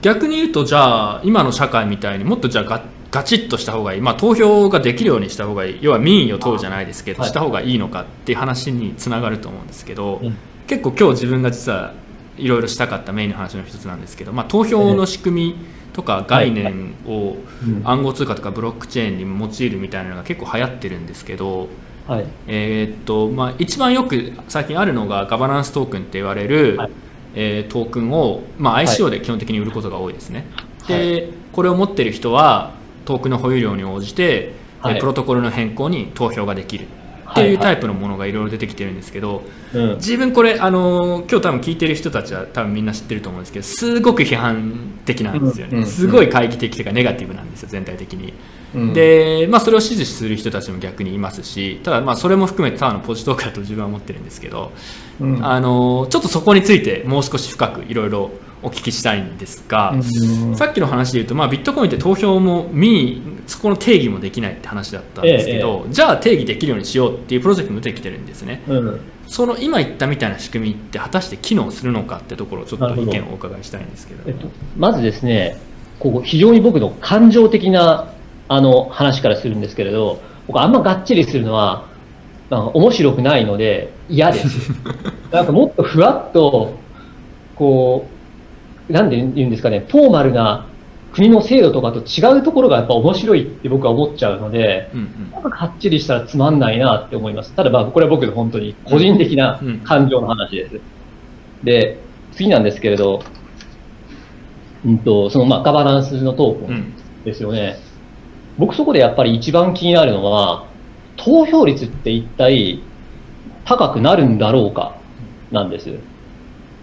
逆に言うとじゃあ今の社会みたいにもっとじゃあガガチッとした方がいい、まあ、投票ができるようにした方がいい。要は民意を問うじゃないですけど、はい、した方がいいのかっていう話につながると思うんですけど、うん、結構今日自分が実はいろいろしたかったメインの話の一つなんですけど、まあ、投票の仕組みとか概念を暗号通貨とかブロックチェーンに用いるみたいなのが結構流行ってるんですけど、はい、えー、っとまあ、一番よく最近あるのがガバナンストークンって言われる、はい。えー、トークンを、まあ、ICO で基本的に売ることが多いですね、はい、でこれを持ってる人はトークンの保有量に応じて、はい、プロトコルの変更に投票ができるっていうタイプのものがいろいろ出てきてるんですけど、はいはい、自分これあの今日多分聞いてる人たちは多分みんな知ってると思うんですけどすごく批判的なんですよね、すごい懐疑的というかネガティブなんですよ全体的に。で、まあ、それを支持する人たちも逆にいますしただまあそれも含めてただのポジトークだと自分は思ってるんですけど、うん、あのちょっとそこについてもう少し深くいろいろお聞きしたいんですが、うん、さっきの話で言うと、まあ、ビットコインって投票も見そこの定義もできないって話だったんですけど、ええ、じゃあ定義できるようにしようっていうプロジェクトも出てきてるんですね、うん、その今言ったみたいな仕組みって果たして機能するのかってところをちょっと意見をお伺いしたいんですけど、えっと、まずですねここ非常に僕の感情的なあの話からするんですけれど、僕あんまがっちりするのは、まあ、面白くないので嫌です。なんかもっとふわっと、こう、なんで言うんですかね、フォーマルな国の制度とかと違うところがやっぱ面白いって僕は思っちゃうので、うんうん、なんかかっちりしたらつまんないなって思います。ただまあこれは僕の本当に個人的な感情の話です。で、次なんですけれど、うんと、そのまあガバナンスのトークンですよね。うん僕そこでやっぱり一番気になるのは、投票率って一体高くなるんだろうかなんです。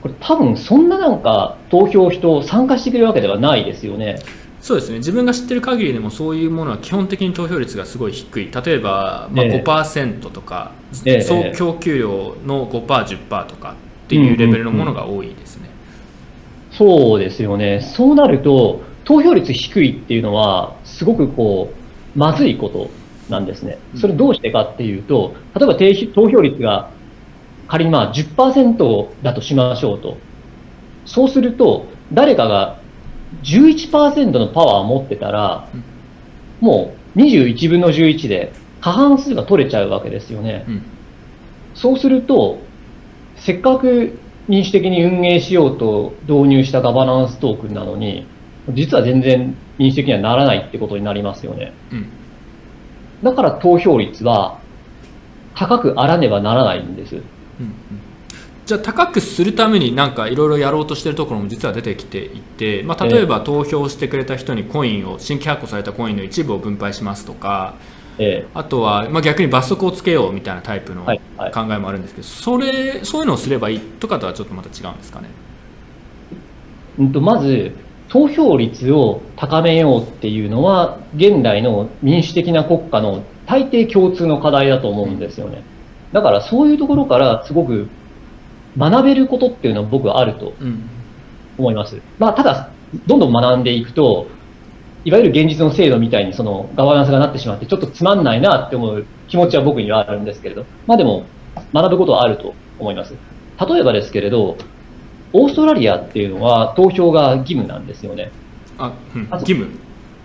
これ多分そんななんか投票人参加してくれるわけではないですよね。そうですね。自分が知ってる限りでもそういうものは基本的に投票率がすごい低い。例えば、まあ、5%とか、えー、総供給量の 5%10% とかっていうレベルのものが多いですね、うんうん。うん、そうですよね。そうなると投票率低いっていうのはすごくこう、まずいことなんですね。それどうしてかっていうと、例えば投票率が仮にまあ10%だとしましょうと。そうすると、誰かが11%のパワーを持ってたら、もう21分の11で過半数が取れちゃうわけですよね。うん、そうすると、せっかく民主的に運営しようと導入したガバナンストークンなのに、実は全然民主的にはならないってことになりますよね。うん、だから投票率は高くあらねばならないんです。うんうんじゃあ高くするためになんかいろいろやろうとしてるところも実は出てきていて、まあ、例えば投票してくれた人にコインを新規発行されたコインの一部を分配しますとか、えあとは、まあ、逆に罰則をつけようみたいなタイプの考えもあるんですけど、それそういうのをすればいいとかとはちょっとまた違うんですかね？うんとまず投票率を高めようっていうのは現代の民主的な国家の大抵共通の課題だと思うんですよね。だからそういうところからすごく学べることっていうのは僕はあると思います。うん、まあ、ただ、どんどん学んでいくと、いわゆる現実の制度みたいにそのガバナンスがなってしまって、ちょっとつまんないなって思う気持ちは僕にはあるんですけれど、まあでも、学ぶことはあると思います。例えばですけれど、オーストラリアっていうのは投票が義務なんですよね。あ、うん、義務？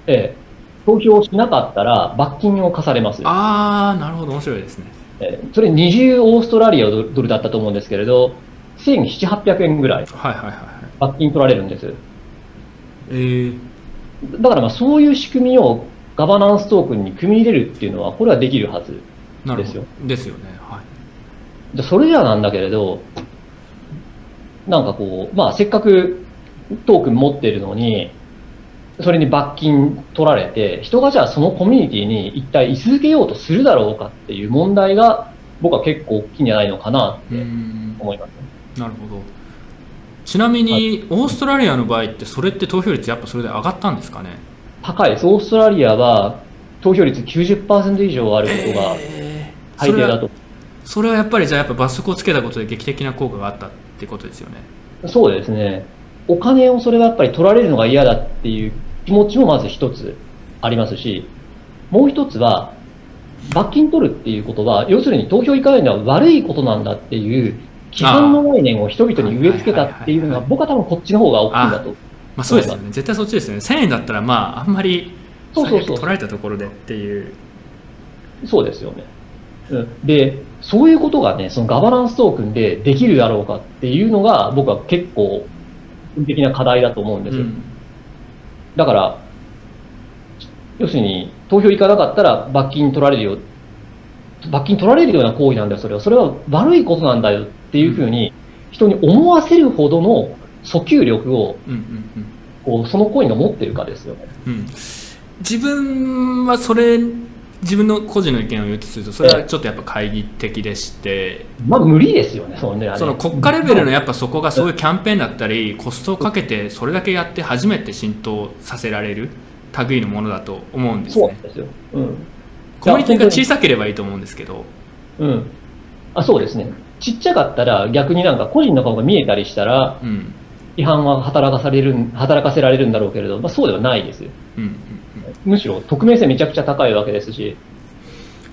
ええ。投票しなかったら罰金を課されます。ああ、なるほど、面白いですね。えそれ20オーストラリアドルだったと思うんですけれど、1700、800円ぐらい罰金取られるんです。えー、だからまあそういう仕組みをガバナンストークンに組み入れるっていうのは、これはできるはずですよ。ですよね。はい。それじゃなんだけれど、なんかこう、まあせっかくトークン持ってるのに、それに罰金取られて、人がじゃあそのコミュニティに一体居続けようとするだろうかっていう問題が、僕は結構大きいんじゃないのかなって思います、なるほど。ちなみに、オーストラリアの場合って、それって投票率やっぱそれで上がったんですかね？高いです。オーストラリアは投票率90%以上あることが最低だと、えー、それはやっぱりじゃあやっぱ罰則をつけたことで劇的な効果があったってことですよね？そうですね。お金をそれはやっぱり取られるのが嫌だっていう気持ちもまず一つありますし、もう一つは、罰金取るっていうことは、要するに投票行かないのは悪いことなんだっていう、規範の概念を人々に植え付けたっていうのが、僕は多分こっちの方が大きいんだと。まあ、そうですよね。絶対そっちですよね。1000円だったら、まあ、あんまり、そうそうそう。取られたところでっていう。そうですよね。うん、で、そういうことがね、そのガバナンストークンでできるだろうかっていうのが、僕は結構、的な課題だと思うんですよ。うんだから、要するに、投票行かなかったら罰金取られるよ。罰金取られるような行為なんだよ、それは。それは悪いことなんだよっていうふうに、人に思わせるほどの訴求力を、こうその行為が持ってるかですよね。うん、自分はそれ自分の個人の意見を言うとするとそれはちょっとやっぱ懐疑的でして、まあ無理ですよねそのねその国家レベルのやっぱそこがそういうキャンペーンだったりコストをかけてそれだけやって初めて浸透させられる類のものだと思うんですね。そうですよ、うん、コミュニティが小さければいいと思うんですけど。うん。あそうですね。ちっちゃかったら逆になんか個人の顔が見えたりしたら、うん、違反は働かされる働かせられるんだろうけれど、まあ、そうではないですよ、うんむしろ匿名性めちゃくちゃ高いわけですし。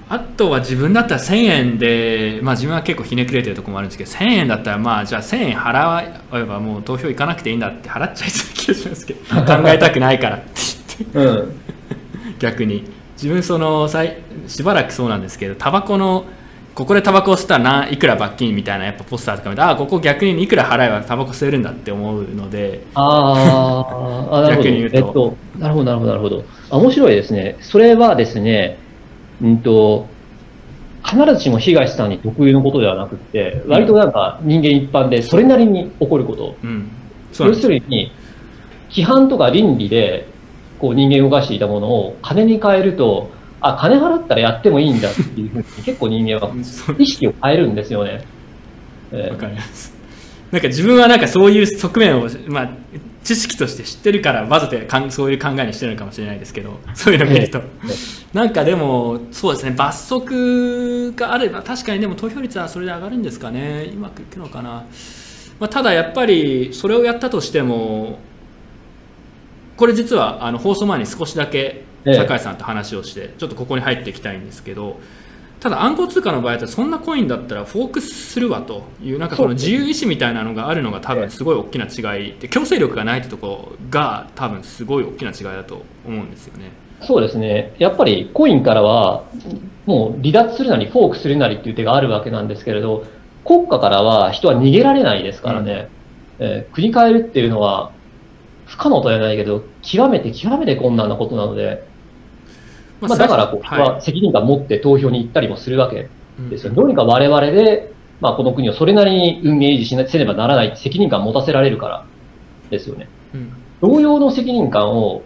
あとは自分だったら1000円で、まあ、自分は結構ひねくれてるところもあるんですけど1000円だったらまあじゃあ1000円払えばもう投票行かなくていいんだって払っちゃいそうな気がしますけど 考えたくないからって言って、うん、逆に。自分そのしばらくそうなんですけどタバコのここでタバコを吸ったらいくら罰金みたいなやっぱポスターとか見てああここ逆にいくら払えばタバコ吸えるんだって思うのでああ逆に言うと、えっと、なるほどなるほどなるほど。あ面白いですね。それはですねうんと必ずしも東さんに特有のことではなくて割となんか人間一般でそれなりに起こること、うん、要するに規範とか倫理でこう人間を動かしていたものを金に変えるとあ、金払ったらやってもいいんだっていうふうに結構人間は意識を変えるんですよね。わ、えー、かります。なんか自分はなんかそういう側面を、まあ、知識として知ってるからわざとそういう考えにしてるのかもしれないですけど そういうのを見ると、なんかでもそうですね罰則があれば確かにでも投票率はそれで上がるんですかねうまくいくのかな、まあ、ただやっぱりそれをやったとしてもこれ実はあの放送前に少しだけ酒井さんと話をしてちょっとここに入っていきたいんですけどただ暗号通貨の場合ってそんなコインだったらフォークスするわというなんかその自由意志みたいなのがあるのが多分すごい大きな違いで強制力がないってとこが多分すごい大きな違いだと思うんですよね。そうですね。やっぱりコインからは、もう離脱するなり、フォークするなりっていう手があるわけなんですけれど、国家からは人は逃げられないですからね。うん、えー、国変えるっていうのは、不可能とは言えないけど、極めて極めて困難なことなので、まあ、だからこう、は責任感を持って投票に行ったりもするわけですよ。うん、どうにか我々で、まあ、この国をそれなりに運営維持しなせねばならない責任感を持たせられるからですよね。うん、同様の責任感を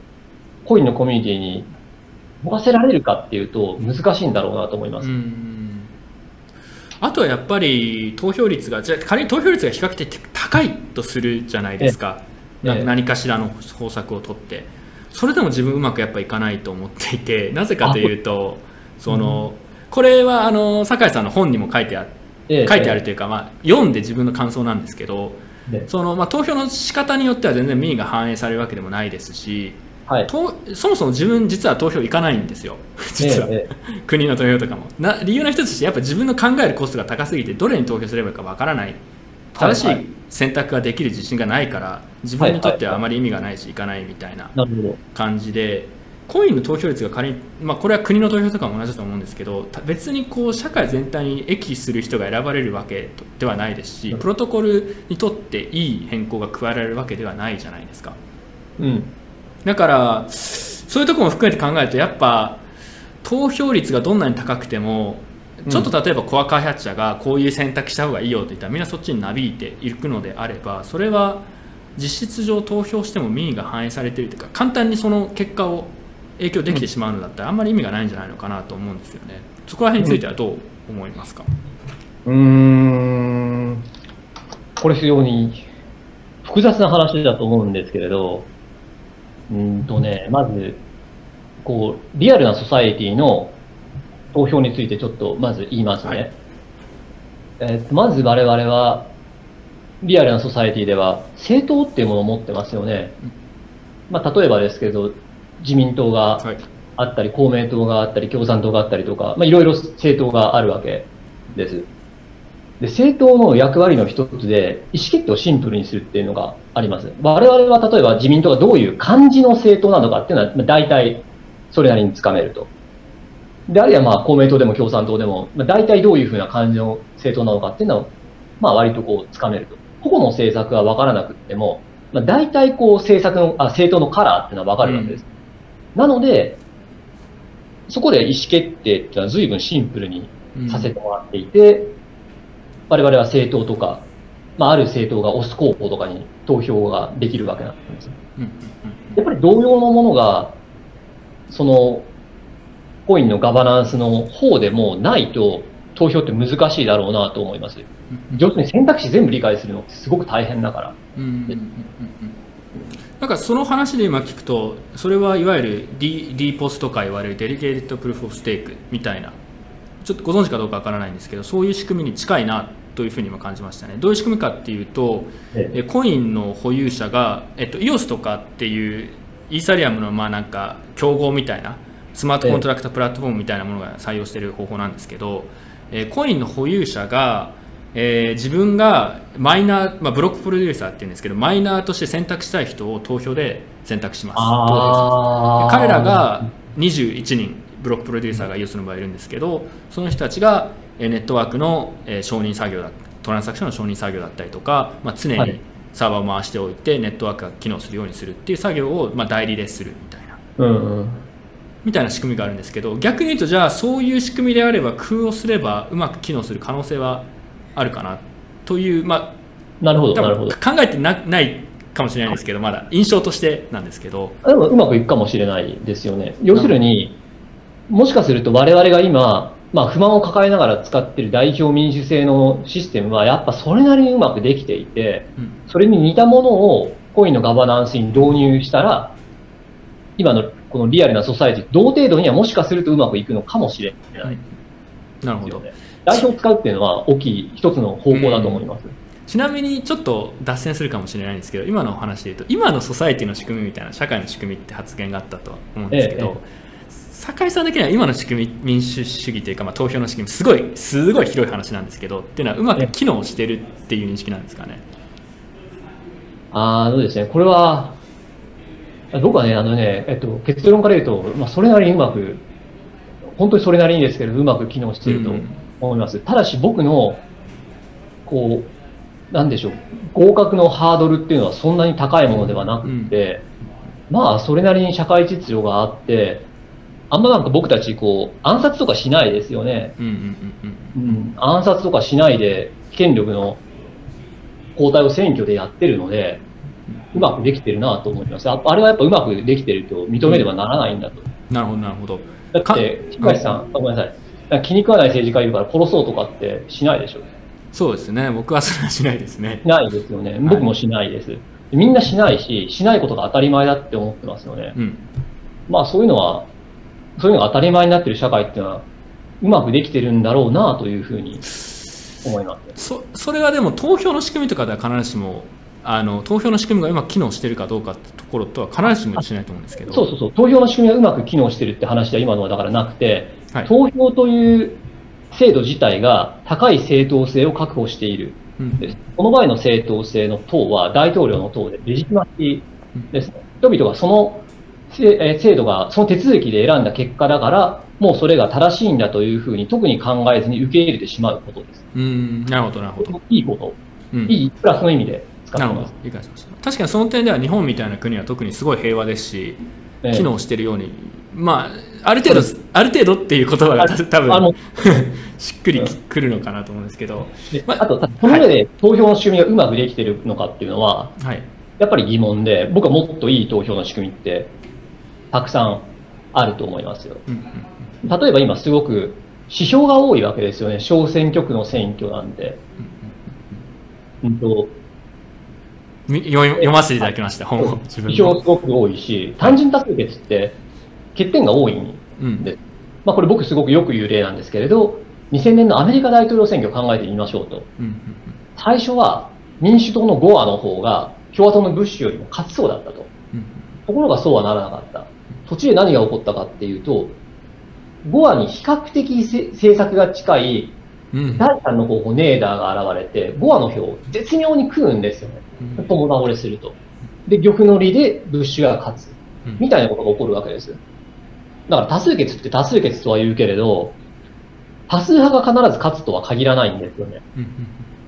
コインのコミュニティに持たせられるかっていうと難しいんだろうなと思います。あとはやっぱり投票率がじゃ仮に投票率が比較的高いとするじゃないですか、何かしらの方策を取ってそれでも自分うまくやっぱいかないと思っていてなぜかというとその、うん、これはあの酒井さんの本にも書いてあ書いてあるというか、まあ、読んで自分の感想なんですけど、そのまあ、投票の仕方によっては全然民意が反映されるわけでもないですし、はい、とそもそも自分実は投票行かないんですよ。実は、ええ、国の投票とかも。な理由の一つとしてやっぱ自分の考えるコストが高すぎてどれに投票すればいいかわからない正しい選択ができる自信がないから自分にとってはあまり意味がないし行かないみたいな感じでコインの投票率が仮に、まあ、これは国の投票とかも同じだと思うんですけど別にこう社会全体に益する人が選ばれるわけではないですしプロトコルにとっていい変更が加えられるわけではないじゃないですか、うん、だからそういうところも含めて考えるとやっぱ投票率がどんなに高くてもちょっと例えばコア開発者がこういう選択した方がいいよと言ったらみんなそっちになびいていくのであればそれは実質上投票しても民意が反映されているというか簡単にその結果を影響できてしまうのだったら、あんまり意味がないんじゃないのかなと思うんですよね。そこら辺についてはどう思いますか、うん、ん、これ非常に複雑な話だと思うんですけれど、うんとね、まず、こう、リアルなソサエティの投票についてちょっとまず言いますね。はい、えー、まず我々は、リアルなソサエティでは政党っていうものを持ってますよね。まあ、例えばですけど、自民党があったり、公明党があったり、共産党があったりとか、まあ、いろいろ政党があるわけです。で、政党の役割の一つで、意思決定をシンプルにするっていうのがあります。我々は例えば自民党がどういう感じの政党なのかっていうのは、まあ、大体それなりにつかめると。で、あるいはまあ公明党でも共産党でも、まあ、大体どういうふうな感じの政党なのかっていうのは、まあ割とこうつかめると。個々の政策は分からなくても、まあ、大体こう政策の、あ、政党のカラーっていうのは分かるわけです。うんなので、そこで意思決定っていうのは随分シンプルにさせてもらっていて、うん、我々は政党とか、まあ、ある政党が推す候補とかに投票ができるわけなんです。やっぱり同様のものが、その、コインのガバナンスの方でもないと、投票って難しいだろうなと思います。要するに選択肢全部理解するのってすごく大変だから。なんかその話で今聞くとそれはいわゆる D, D ポスとか言われるデリケートプルーフ・オフ・ステークみたいな。ちょっとご存知かどうかわからないんですけどそういう仕組みに近いなというふうにも感じましたね。どういう仕組みかっていうと、えコインの保有者が、えっと、EOS とかっていうイーサリアムのまあなんか競合みたいなスマートコントラクトプラットフォームみたいなものが採用している方法なんですけど、えコインの保有者がえー、自分がマイナー、まあ、ブロックプロデューサーっていうんですけどマイナーとして選択したい人を投票で選択します。彼らが21人ブロックプロデューサーが EOS の場合いるんですけどその人たちがネットワークの承認作業だトランサクションの承認作業だったりとか、まあ、常にサーバーを回しておいてネットワークが機能するようにするっていう作業をまあ代理でするみたいな、うんうん、みたいな仕組みがあるんですけど逆に言うとじゃあそういう仕組みであれば空をすればうまく機能する可能性はあるかなという、まあ、なるほどなるほど考えてなないかもしれないですけど、まだ印象としてなんですけど。でもうまくいくかもしれないですよね。要するに、もしかすると我々が今、まあ、不満を抱えながら使っている代表民主制のシステムは、やっぱそれなりにうまくできていて、それに似たものをコインのガバナンスに導入したら、今のこのリアルなソサイティ、同程度にはもしかするとうまくいくのかもしれない、ね、なるほど。代表を使うっていうのは大きい一つの方向だと思います。ちなみにちょっと脱線するかもしれないんですけど今のお話で言うと今のソサイティの仕組みみたいな社会の仕組みって発言があったとは思うんですけど、ええ、酒井さん的には今の仕組み民主主義というか、まあ、投票の仕組みすごいすごい広い話なんですけどっていうのはうまく機能してるっていう認識なんですかね？ああそうですねこれは僕はね、あのね、えっと、結論から言うと、まあ、それなりにうまく、本当にそれなりにですけど、うまく機能していると思います。うん、ただし、僕の、こう、なんでしょう、合格のハードルっていうのはそんなに高いものではなくて、うん、まあ、それなりに社会秩序があって、あんまなんか僕たち、こう、暗殺とかしないですよね。暗殺とかしないで、権力の交代を選挙でやってるので、うまくできてるなと思います。ああれはやっぱうまくできてると認めればならないんだと。うん、なるほど、なるほど。だって、東さん、うん、ごめんなさい。気に食わない政治家いるから殺そうとかってしないでしょ。そうですね。僕はそれはしないですね。しないですよね。僕もしないです。はい、みんなしないし、しないことが当たり前だって思ってますよね。うん、まあそういうのは、そういうのが当たり前になってる社会っていうのは、うまくできてるんだろうなというふうに思います。そそれはでも投票の仕組みとかでは必ずしもあの投票の仕組みがうまく機能しているかどうかってところとは必ずしもしないと思うんですけど。そうそうそう。投票の仕組みがうまく機能しているって話は今のはだからなくて、はい、投票という制度自体が高い正当性を確保している、うん、この場合の正当性の党は大統領の党でレジティマシーです、ね、人々がその制度がその手続きで選んだ結果だからもうそれが正しいんだというふうに特に考えずに受け入れてしまうことです。うん。なるほどなるほど。いいこと、うん、いいプラスの意味で使ってます理解しました。確かにその点では日本みたいな国は特にすごい平和ですし、えー、機能してるようにまあある程度ある程度っていう言葉が多分 しっくりくるのかなと思うんですけど、まあ、あとこの上で投票の仕組みがうまくできてるのかっていうのは、はい、やっぱり疑問で僕はもっといい投票の仕組みってたくさんあると思いますよ、うんうん、例えば今すごく指標が多いわけですよね。小選挙区の選挙なんで、うん、と読ませていただきました、本を。自分すごく多いし、単純多数決って欠点が多いんで、うん、まあ、これ僕すごくよく言う例なんですけれど、2000年のアメリカ大統領選挙を考えてみましょうと。うんうんうん、最初は民主党のゴアの方が共和党のブッシュよりも勝ちそうだったと。うん、ところがそうはならなかった。途中で何が起こったかっていうと、ゴアに比較的政策が近い第3の候補ネーダーが現れて、ゴアの票を絶妙に食うんですよね。共倒れすると。で、玉乗りでブッシュが勝つ。みたいなことが起こるわけです。だから多数決って多数決とは言うけれど、多数派が必ず勝つとは限らないんですよね。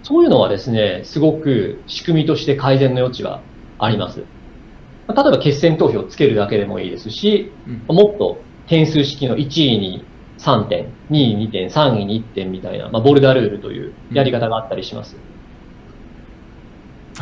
そういうのはですね、すごく仕組みとして改善の余地があります。例えば決選投票をつけるだけでもいいですし、もっと点数式の1位に3点、2位2点、3位に1点みたいな、まあ、ボルダルールというやり方があったりします。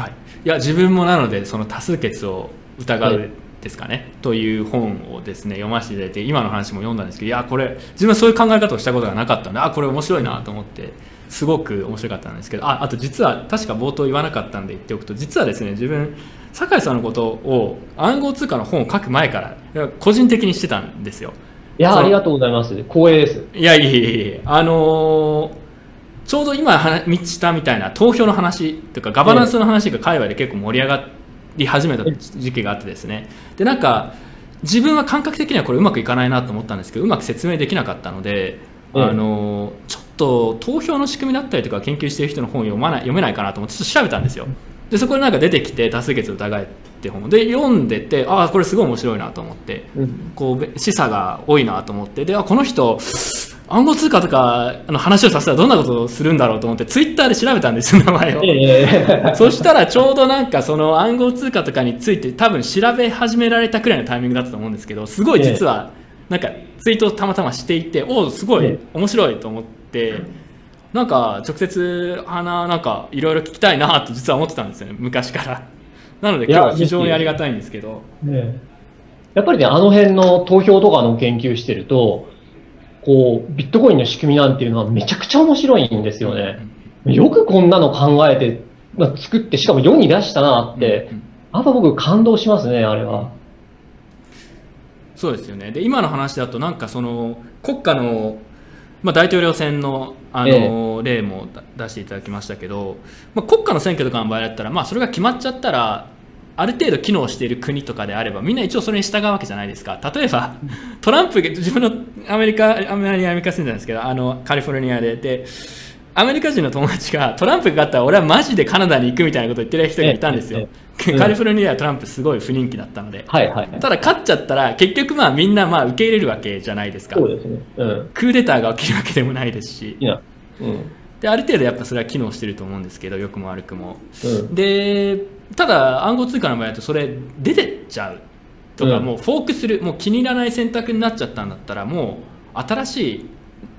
はい、いや自分もなのでその多数決を疑うですかね、はい、という本をですね読ませていただいて今の話も読んだんですけどいやこれ自分はそういう考え方をしたことがなかったのであこれ面白いなと思ってすごく面白かったんですけどああと実は確か冒頭言わなかったんで言っておくと実はですね自分酒井さんのことを暗号通貨の本を書く前から個人的にしてたんですよ。いや、ありがとうございます。光栄です。いや、いえいえいえ。あのー、ちょうど今見したみたいな投票の話というかガバナンスの話が海外で結構盛り上がり始めた時期があってですね。でなんか自分は感覚的にはこれうまくいかないなと思ったんですけどうまく説明できなかったので、あのちょっと投票の仕組みだったりとか研究している人の本を読まない読めないかなと思ってちょっと調べたんですよ。でそこでなんか出てきて多数決疑えって本で読んでてああこれすごい面白いなと思って、うん、こう示唆が多いなと思ってであこの人暗号通貨とかの話をさせたらどんなことをするんだろうと思ってツイッターで調べたんですよ名前を、えー、そしたらちょうどなんかその暗号通貨とかについて多分調べ始められたくらいのタイミングだったと思うんですけどすごい実はなんかツイートをたまたましていておおすごい面白いと思って。なんか直接花なんかいろいろ聞きたいなと実は思ってたんですよね昔から。なので今日は非常にありがたいんですけど、ね、やっぱりねあの辺の投票とかの研究してるとこうビットコインの仕組みなんていうのはめちゃくちゃ面白いんですよね、よくこんなの考えて、まあ、作ってしかも世に出したなって、やっぱ僕感動しますねあれは。そうですよね。で今の話だとなんかその国家のまあ、大統領選のあの、例も出していただきましたけど、まあ、国家の選挙とかの場合だったら、まあ、それが決まっちゃったらある程度機能している国とかであればみんな一応それに従うわけじゃないですか。例えばトランプ自分のアメリカアメリカ住んでたんですけどあのカリフォルニアで。でアメリカ人の友達がトランプが勝ったら俺はマジでカナダに行くみたいなことを言ってる人がいたんですよ。カリフォルニアはトランプすごい不人気だったので、はいはい、ただ勝っちゃったら結局まあみんなまあ受け入れるわけじゃないですか。そうですね、うん、クーデターが起きるわけでもないですし。いや、うん、である程度やっぱそれは機能してると思うんですけど良くも悪くも、うん、でただ暗号通貨の場合だとそれ出てっちゃうとか、もうフォークするもう気に入らない選択になっちゃったんだったらもう新しい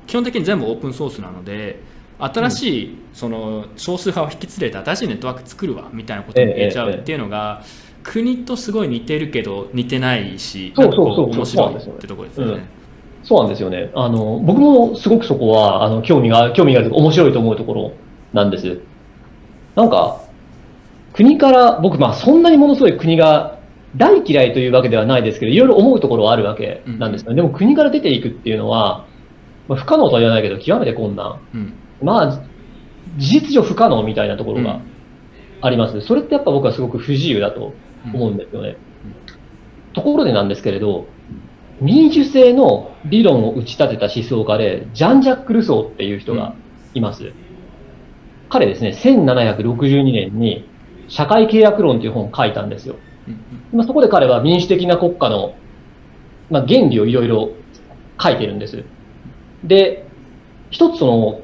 基本的に全部オープンソースなので新しいその少数派を引き連れて新しいネットワーク作るわみたいなことを言えちゃうっていうのが、国とすごい似てるけど似てないしそうそうそう面白いってところですよね。そうなんですよね。あの、僕もすごくそこは、あの、興味が、興味がある面白いと思うところなんです。なんか、国から、僕、まあ、そんなにものすごい国が大嫌いというわけではないですけど、いろいろ思うところはあるわけなんですよ、うん、でも国から出ていくっていうのは、まあ、不可能とは言わないけど、極めて困難。うん、まあ、事実上不可能みたいなところがあります。それってやっぱ僕はすごく不自由だと思うんですよね。ところでなんですけれど、民主制の理論を打ち立てた思想家で、ジャン・ジャック・ルソーっていう人がいます。彼ですね、1762年に社会契約論という本を書いたんですよ。まあ、そこで彼は民主的な国家の、まあ、原理をいろいろ書いてるんです。で、一つその、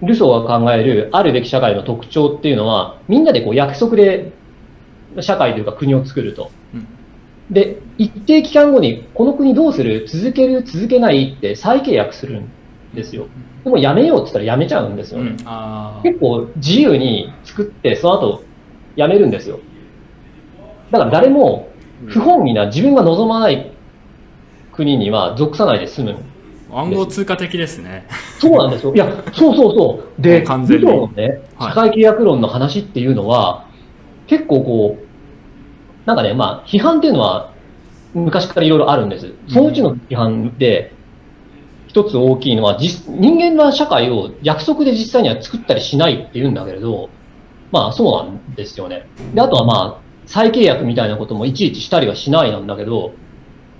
ルソーが考えるあるべき社会の特徴っていうのは、みんなでこう約束で社会というか国を作ると。で、一定期間後に、この国どうする？続ける？続けないって再契約するんですよ。でもやめようって言ったらやめちゃうんですよね。うん、結構自由に作って、その後やめるんですよ。だから誰も不本意な自分が望まない国には属さないで済む。暗号通貨的ですね。そうなんですよ。いや、そうそうそう。で、完全に。のね、社会契約論の話っていうのは、結構こう、なんかね、まあ、批判っていうのは昔からいろいろあるんです。そのうちの批判で、一つ大きいのは、人間は社会を約束で実際には作ったりしないって言うんだけれど、まあそうなんですよね。で、あとはまあ、再契約みたいなこともいちいちしたりはしないなんだけど、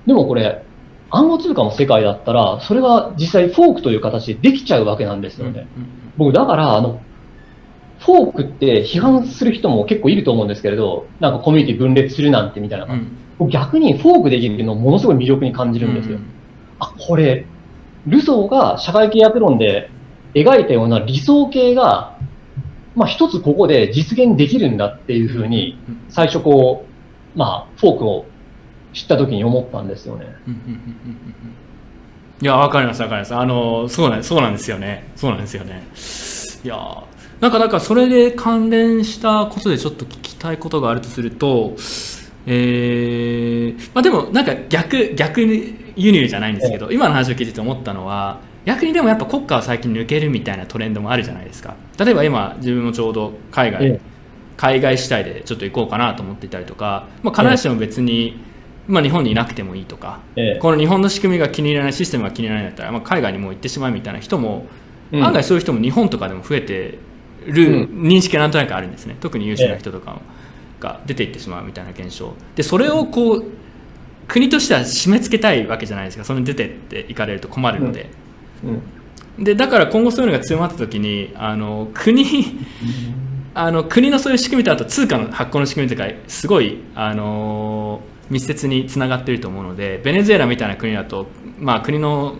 でもこれ、暗号通貨の世界だったら、それが実際フォークという形でできちゃうわけなんですよね。僕、だから、あの、フォークって批判する人も結構いると思うんですけれど、なんかコミュニティ分裂するなんてみたいな。うん、逆にフォークできるのをものすごい魅力に感じるんですよ。うん、あ、これ、ルソーが社会契約論で描いたような理想形がまあ、一つここで実現できるんだっていうふうに、最初こう、まあ、フォークを知った時に思ったんですよね。いや、わかります、わかります。あの、そうなんそうなんですよね。そうなんですよね。いやなんか、なんか、それで関連したことでちょっと聞きたいことがあるとすると、えー、まあでも、なんか逆、逆輸入じゃないんですけど、今の話を聞いてて思ったのは、逆にでもやっぱ国家は最近抜けるみたいなトレンドもあるじゃないですか。例えば今自分もちょうど海外、ええ、海外主体でちょっと行こうかなと思っていたりとか、まあ、必ずしも別に、え、まあ、日本にいなくてもいいとか、この日本の仕組みが気に入らないシステムが気に入らないんだったら、まあ、海外にもう行ってしまうみたいな人も、うん、案外そういう人も日本とかでも増えてる認識がなんとなくあるんですね。特に優秀な人とかが出ていってしまうみたいな現象。でそれをこう国としては締め付けたいわけじゃないですか。それに出てっていかれると困るので。うん、でだから今後そういうのが強まった時にあの国あの国のそういう仕組みとあと通貨の発行の仕組みとかすごいあの密接につながっていると思うのでベネズエラみたいな国だと、まあ、国の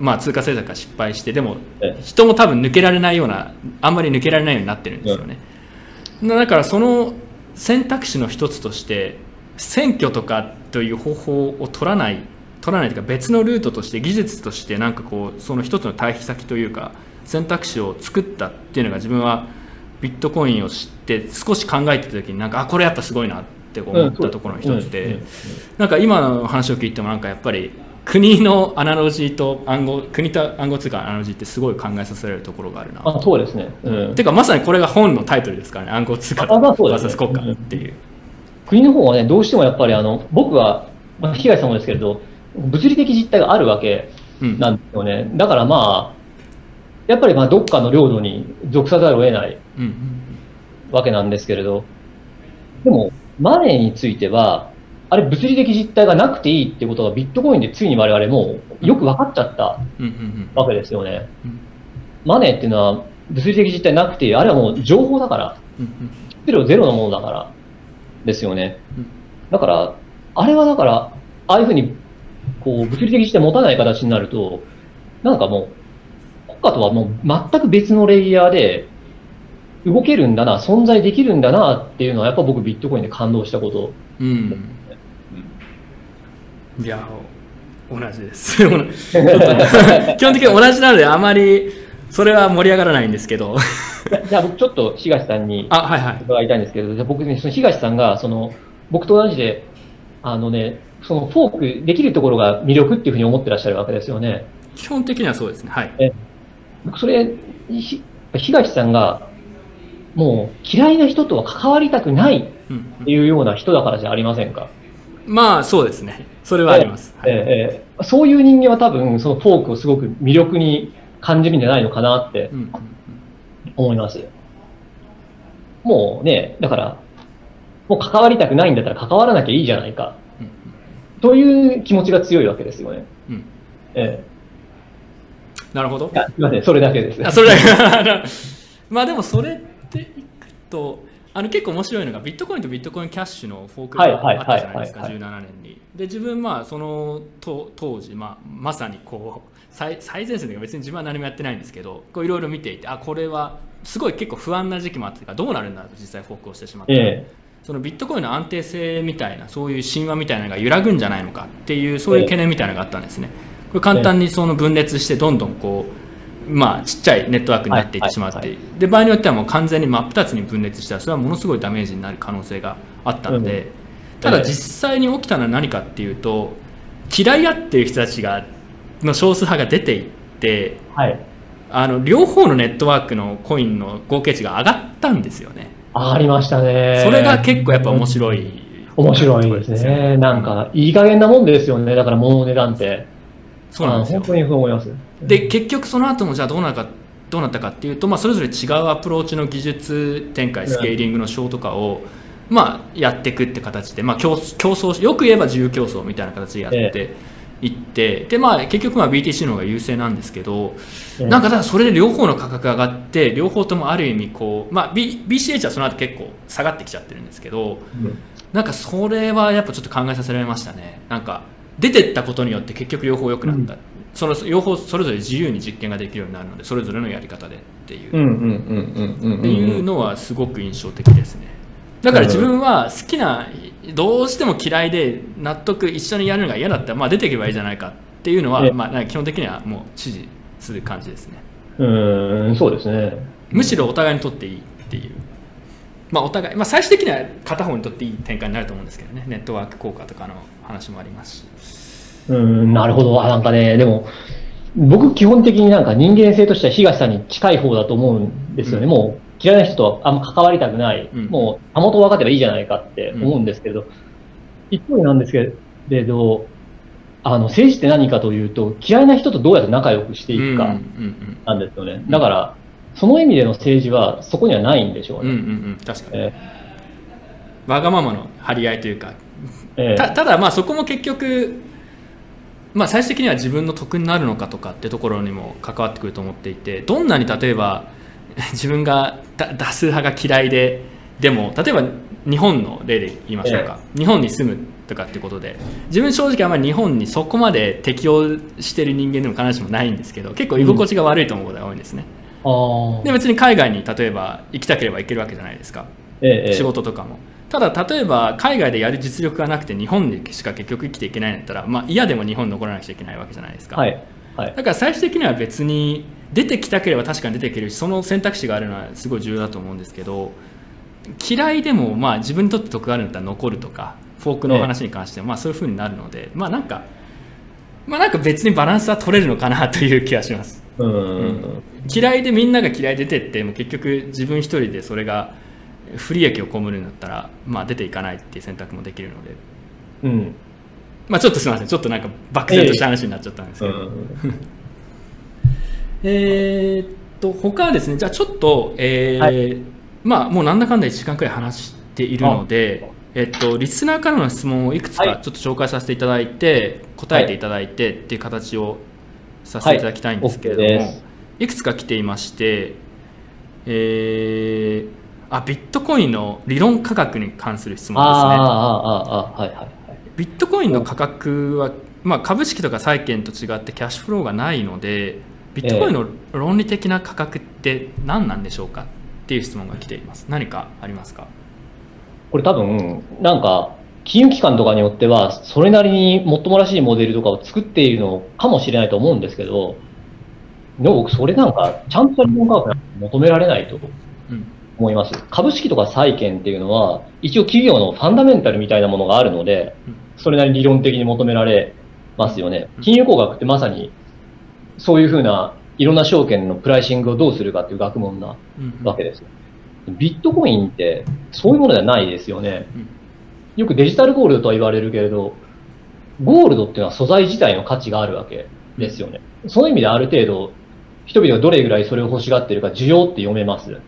まあ、通貨政策が失敗してでも人も多分抜けられないようなあんまり抜けられないようになってるんですよね、だからその選択肢の一つとして選挙とかという方法を取らない取らないというか別のルートとして技術としてなんかこうその一つの対比先というか選択肢を作ったっていうのが自分はビットコインを知って少し考えてた時になんかあこれやっぱすごいなって思ったところの一つでなんか今の話を聞いてもなんかやっぱり国のアナロジーと暗号国と暗号通貨のアナロジーってすごい考えさせられるところがあるな。あそうですね、うん、ていうかまさにこれが本のタイトルですからね暗号通貨 VS 国家っていう、国の方はねどうしてもやっぱりあの僕は、まあ、被害者もですけれど物理的実態があるわけなんですよね。うん、だからまあ、やっぱりまあどっかの領土に属さざるを得ないわけなんですけれど、でも、マネーについては、あれ物理的実態がなくていいっていうことがビットコインでついに我々もよく分かっちゃったわけですよね。マネーっていうのは物理的実態なくて、あれはもう情報だから。質量ゼロのものだからですよね。だから、あれはだから、ああいうふうに、こう、物理的して持たない形になると、なんかもう、国家とはもう全く別のレイヤーで、動けるんだな、存在できるんだなっていうのは、やっぱ僕ビットコインで感動したこと。うん。いや、同じです。基本的に同じなので、あまり、それは盛り上がらないんですけど。じゃあ僕ちょっと東さんに伺いたいんですけど、はいはい、じゃあ僕ね、その東さんが、その、僕と同じで、あのね、そのフォークできるところが魅力っていうふうに思ってらっしゃるわけですよね。基本的にはそうですね。はい。え僕それ、東さんがもう嫌いな人とは関わりたくないっていうような人だからじゃありませんか？まあそうですね。それはあります。えー、えー、そういう人間は多分そのフォークをすごく魅力に感じるんじゃないのかなって思います。もうね、だから、もう関わりたくないんだったら関わらなきゃいいじゃないか。という気持ちが強いわけですよね。うん、ええなるほど。すみません、それだけです。あそれだけ まあでもそれっていくとあの結構面白いのがビットコインとビットコインキャッシュのフォークがあったじゃないですか、17年に。で自分まあその当時、まあ、まさにこう最最前線で別に自分は何もやってないんですけどいろいろ見ていてあこれはすごい結構不安な時期もあってかどうなるんだと実際フォークをしてしまって、ええ、そのビットコインの安定性みたいなそういう神話みたいなのが揺らぐんじゃないのかっていうそういう懸念みたいなのがあったんですね。これ簡単にその分裂してどんどんこうまあ、ちっちゃいネットワークになっていってしまって、はいはいはい、で場合によってはもう完全に真っ二つに分裂したらそれはものすごいダメージになる可能性があったので、うん、ただ実際に起きたのは何かっていうと嫌い合ってる人たちがの少数派が出ていって、はい、あの両方のネットワークのコインの合計値が上がったんですよね。ありましたね。それが結構やっぱ面白い、うん、面白いですね。なんかいい加減なもんですよね。だから物の値段って。そうなんですよ。本当にそう思います。で結局その後もじゃあどうなるかどうなったかっていうと、まあ、それぞれ違うアプローチの技術展開スケーリングの章とかを、まあ、やっていくって形で、まあ、競競争よく言えば自由競争みたいな形でやっていって、でまあ、結局まあ BTC の方が優勢なんですけど、なんかただそれで両方の価格が上がって両方ともある意味こう、まあ、B BCH はその後結構下がってきちゃってるんですけど、なんかそれはやっぱちょっと考えさせられましたね。なんか出てったことによって結局両方良くなった、うん、その両方それぞれ自由に実験ができるようになるのでそれぞれのやり方でっていう。っていうのはすごく印象的ですねだから自分は好きなどうしても嫌いで納得一緒にやるのが嫌だったら、まあ、出ていけばいいじゃないかっていうのは、まあ、基本的にはもう支持する感じですね。うんそうですね。むしろお互いにとっていいっていう。まあ、お互い、まあ、最終的には片方にとっていい展開になると思うんですけどね。ネットワーク効果とかの話もありますし。うん、なるほど。あ、なんかね、でも、僕基本的になんか人間性としては東さんに近い方だと思うんですよね。うん、もう嫌いな人とあんま関わりたくない。うん、もう、たもと分かってばいいじゃないかって思うんですけど、うん、一方なんですけれど、あの、政治って何かというと、嫌いな人とどうやって仲良くしていくかなんですよね。だから、その意味での政治はそこにはないんでしょうね。うんうんうん、確かに。えー、わがままの張り合いというか、えー、たただまあそこも結局まあ、最終的には自分の得になるのかとかってところにも関わってくると思っていてどんなに例えば 自分が多数派が嫌いででも例えば日本の例で言いましょうか、ええ、日本に住むとかってことで。自分正直あんまり日本にそこまで適応してる人間でも必ずしもないんですけど結構居心地が悪いと思うことが多いんですね、うん、で別に海外に例えば行きたければ行けるわけじゃないですか、え、仕事とかも。ただ例えば海外でやる実力がなくて日本でしか結局生きていけないんだったら、まあ、嫌でも日本に残らなくちゃいけないわけじゃないですか、はいはい、だから最終的には別に出てきたければ確かに出ていけるしその選択肢があるのはすごい重要だと思うんですけど嫌いでもまあ自分にとって得があるんだったら残るとかフォークの話に関してはまあそういうふうになるので、まあなんかまあなんか別にバランスは取れるのかなという気がします。うん、嫌いでみんなが嫌いで出てっても結局自分一人でそれが不利益を被るんだったら、まあ、出ていかないっていう選択もできるので、うんまあ、ちょっとすみません。ちょっとなんか漠然とした話になっちゃったんですけど、えー、っと他はですねじゃあちょっと、えー、はい、まあもうなんだかんだ1時間くらい話しているのでえっと、リスナーからの質問をいくつかちょっと紹介させていただいて、答えていただいてっていう形をさせていただきたいんですけれども、はい、いくつか来ていまして、えー、あビットコインの理論価格に関する質問ですね。ああ、ああ、はいはいはい。ビットコインの価格は、まあ、株式とか債券と違ってキャッシュフローがないのでビットコインの論理的な価格って何なんでしょうかっていう質問が来ています。何かありますか？これ多分なんか金融機関とかによってはそれなりにもっともらしいモデルとかを作っているのかもしれないと思うんですけどでも僕それなんかちゃんと理論価格求められないと思います、うん、株式とか債券っていうのは一応企業のファンダメンタルみたいなものがあるので、それなりに理論的に求められますよね。金融工学ってまさにそういうふうないろんな証券のプライシングをどうするかっていう学問なわけです。ビットコインってそういうものではないですよね。よくデジタルゴールドとは言われるけれど、ゴールドっていうのは素材自体の価値があるわけですよね。その意味である程度、人々がどれぐらいそれを欲しがってるか需要って読めます。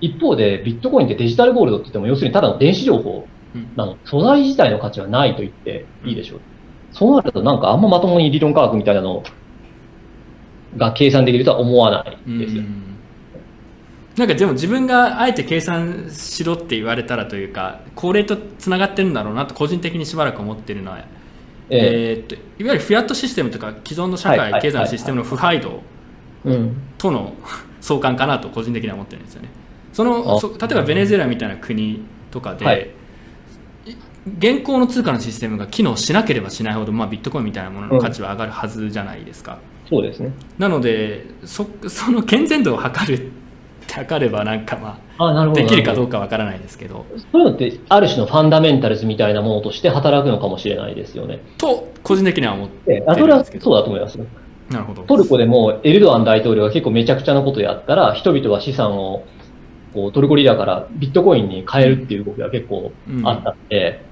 一方でビットコインってデジタルゴールドって言っても要するにただの電子情報なの。素材自体の価値はないと言っていいでしょう。そうなるとなんかあんままともに理論科学みたいなのが計算できるとは思わないですよ。なんかでも自分があえて計算しろって言われたらというか高齢とつながってるんだろうなと個人的にしばらく思ってるのは、えー、えー、っといわゆるフィアットシステムとか既存の社会、経済のシステムの腐敗度との 相関かなと個人的には思ってるんですよね。そのそ例えばベネズエラみたいな国とかで、はい、現行の通貨のシステムが機能しなければしないほど、まあ、ビットコインみたいなものの価値は上がるはずじゃないですか。うん、そうですねなのでそその健全度を測る測ればなんかまあできるかどうかわからないですけどそういうのってある種のファンダメンタルズみたいなものとして働くのかもしれないですよね。と個人的には思ってるんですけどそうだと思います。なるほどトルコでもエルドアン大統領が結構めちゃくちゃなことやったら人々は資産をこうトルコリラからビットコインに変えるっていう動きが結構あったんで、うん、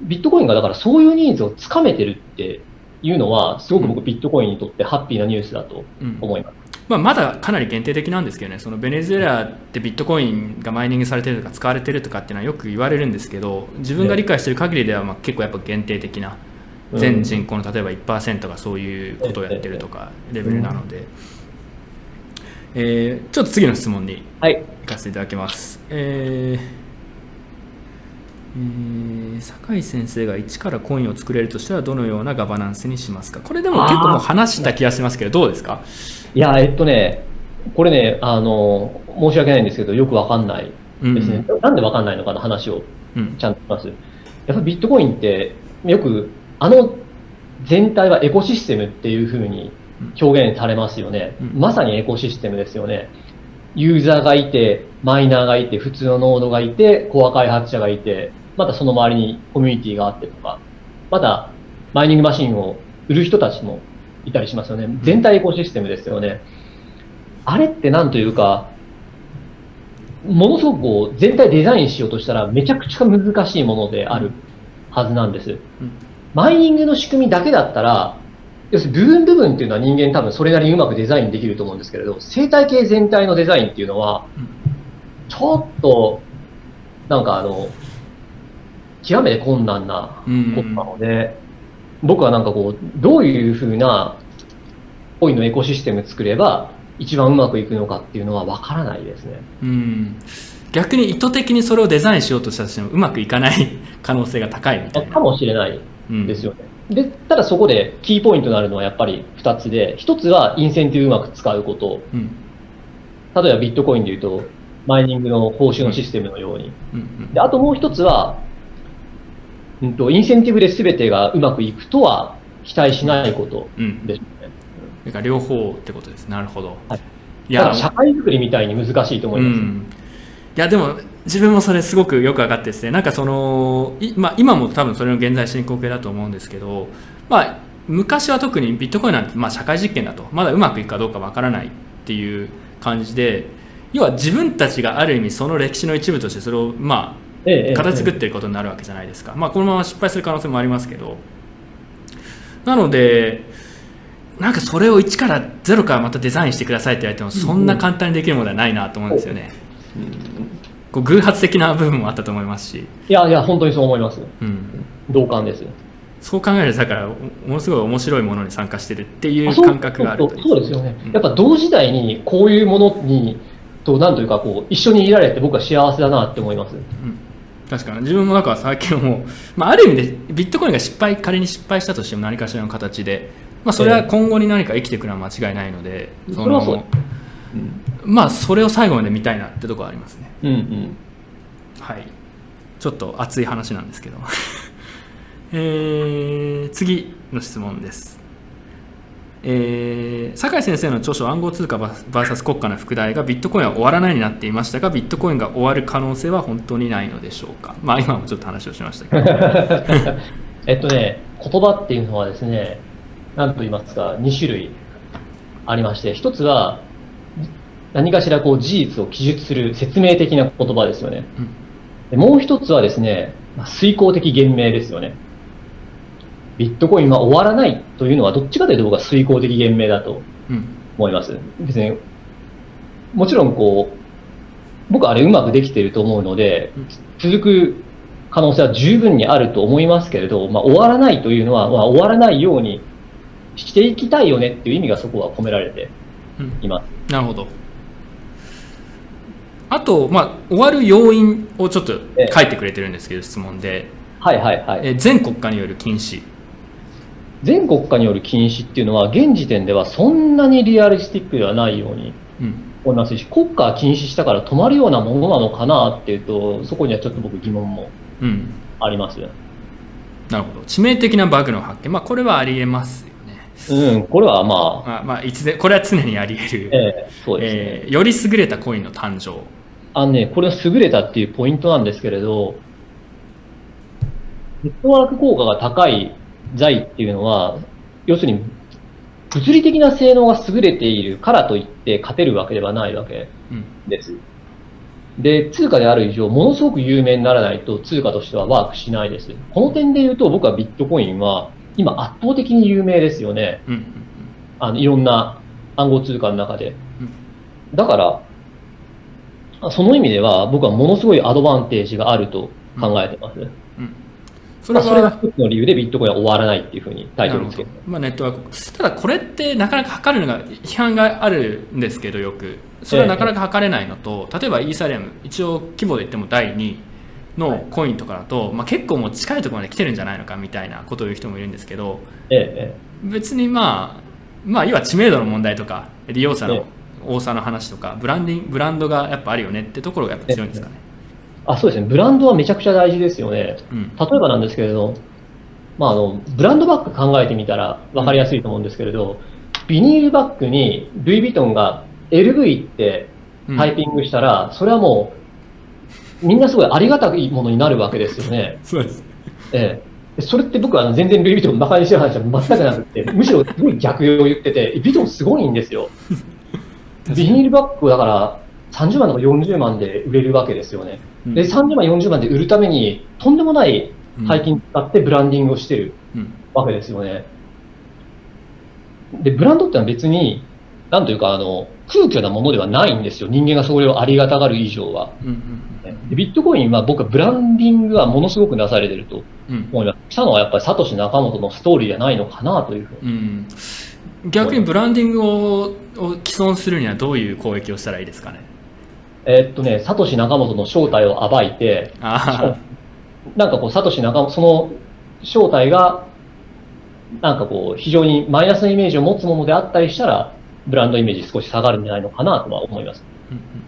ビットコインがだからそういうニーズをつかめてるっていうのは、すごく僕、ビットコインにとってハッピーなニュースだと思います。うんまあ、まだかなり限定的なんですけどね、そのベネズエラでビットコインがマイニングされてるとか使われてるとかっていうのはよく言われるんですけど、自分が理解している限りではまあ結構やっぱ限定的な、全人口の例えば1%がそういうことをやってるとかレベルなので。えー、ちょっと次の質問に行かせていただきます。はい、えーえー、酒井先生が一からコインを作れるとしたらどのようなガバナンスにしますか？これでも結構もう話した気がしますけどどうですか？いやえっとねこれねあの申し訳ないんですけどよくわかんないですね、うん、なんでわかんないのかな話をちゃんとします、うん、やっぱビットコインってよくあの全体はエコシステムっていうふうに表現されますよね。まさにエコシステムですよね。ユーザーがいて、マイナーがいて、普通のノードがいて、コア開発者がいて、またその周りにコミュニティがあってとか、またマイニングマシンを売る人たちもいたりしますよね。全体エコシステムですよね。あれってなんというか、ものすごくこう全体デザインしようとしたらめちゃくちゃ難しいものであるはずなんです。マイニングの仕組みだけだったら、要するに部分部分っていうのは人間多分それなりにうまくデザインできると思うんですけれど、生態系全体のデザインっていうのは、ちょっと、なんかあの、極めて困難なことなので、僕はなんかこう、どういうふうなコインのエコシステム作れば一番うまくいくのかっていうのは分からないですね。うん逆に意図的にそれをデザインしようとしたとしてもうまくいかない 可能性が高いみたいな。かもしれないですよね。で、ただそこでキーポイントになるのはやっぱり2つで、1つはインセンティブうまく使うこと。うん、例えばビットコインでいうと、マイニングの報酬のシステムのように。であともう1つは、うんと、インセンティブで全てがうまくいくとは期待しないことですね。うん、か両方ってことです。なるほど。はい、いや社会づくりみたいに難しいと思います。うんいやでも自分もそれすごくよく分かってですねなんかそのまあ、今も多分それの現在進行形だと思うんですけど、まあ、昔は特にビットコインなんてまあ社会実験だとまだうまくいくかどうか分からないっていう感じで要は自分たちがある意味その歴史の一部としてそれをまあ形作っていることになるわけじゃないですか、まあ、このまま失敗する可能性もありますけど。なのでなんかそれを1から0からまたデザインしてくださいって言われてもそんな簡単にできるものではないなと思うんですよね。こう偶発的な部分もあったと思いますし。いやいや本当にそう思います、うん、同感ですそう考えるとだからものすごい面白いものに参加してるっていう感覚があるそうですよね、うん、やっぱ同時代にこういうものにと、なんというかこう、一緒にいられて僕は幸せだなって思います。うん確かに。自分もなんか最近もう、まあ、ある意味でビットコインが失敗仮に失敗したとしても何かしらの形で、まあ、それは今後に何か生きていくのは間違いないので、それはそう。のまあそれを最後まで見たいなってとこありますね。うんうん。はい。ちょっと熱い話なんですけど。えー次の質問ですえー酒井先生の著書「暗号通貨 VS 国家の副題」がビットコインは終わらないになっていましたがビットコインが終わる可能性は本当にないのでしょうか？まあ今もちょっと話をしましたけど えっとね、言葉っていうのはですね、何と言いますか、2種類ありまして、一つは、何かしらこう事実を記述する説明的な言葉ですよね。うんでもう一つはですね、まあ遂行的言明ですよね。ビットコインは終わらないというのは、どっちかというと僕は遂行的言明だとうん。思います。別に、もちろんこう、僕はあれうまくできていると思うのでうん、続く可能性は十分にあると思いますけれど、まあ、終わらないというのは、まあ、終わらないようにしていきたいよねっていう意味がそこは込められてうん。います。なるほど。あと、まあ、終わる要因をちょっと書いてくれてるんですけど質問で、はいはいはい。えー全国家による禁止全国家による禁止っていうのは、現時点ではそんなにリアリスティックではないようにうん。思いますし、国家は禁止したから止まるようなものなのかなっていうと、そこにはちょっと僕疑問もうん。あります。なるほど。致命的なバグの発見。まあこれはありえますよね。うん、これはまあ、まあ、まあ、いつでこれは常にあり得る、ええそうですね。えーより優れたコインの誕生。あのね、これは優れたっていうポイントなんですけれど、ネットワーク効果が高い財っていうのは、要するに、物理的な性能が優れているからといって勝てるわけではないわけうんです。で、通貨である以上、ものすごく有名にならないと通貨としてはワークしないです。この点で言うと、僕はビットコインは、今圧倒的に有名ですよね。うんうんあの、いろんな暗号通貨の中でうん。だから、あその意味では僕はものすごいアドバンテージがあると考えてます。うんうんそれまあ、それがは一つの理由でビットコインは終わらないっていうふうにタイトルにつけまあ、ネットワーク。ただこれってなかなか測るのが批判があるんですけどよく。それはなかなか測れないのと、例えばイーサリアム一応規模で言っても第2のコインとかだと、まあ、結構もう近いところまで来てるんじゃないのかみたいなことを言う人もいるんですけどええ別にまあまあ要は知名度の問題とか利用者えの多さの話とかブランディングブランドがやっぱあるよねってところがやっぱ強いんですかね。あそうですね、ブランドはめちゃくちゃ大事ですよね。うん例えばなんですけれど、まあ、あのブランドバッグ考えてみたら分かりやすいと思うんですけれど、ビニールバッグにルイ・ヴィトンが LV ってうんタイピングしたら、それはもうみんなすごいありがたいものになるわけですよね。そうですええ、それって僕は全然ルイ・ヴィトンバカにしてる話は全くなくて、むしろすごい逆を言ってて、ヴィトンすごいんですよ。ビニールバッグだから30万とか40万で売れるわけですよね。うんで、30万、40万で売るために、とんでもない大金使ってブランディングをしてるうんわけですよね。で、ブランドってのは別に、なんというか、あの、空虚なものではないんですよ。人間がそれをありがたがる以上は。でビットコインは僕はブランディングはものすごくなされてると思います。したのはやっぱりサトシ・ナカモトのストーリーじゃないのかなというふうに。うん逆にブランディングをを既存するにはどういう攻撃をしたらいいですかねえーっとね、サトシ・ナカモトの正体を暴いて、あなんかこう、サトシ・ナカモト、その正体が、なんかこう、非常にマイナスなイメージを持つものであったりしたら、ブランドイメージ少し下がるんじゃないのかなとは思います。あ、うんうんうん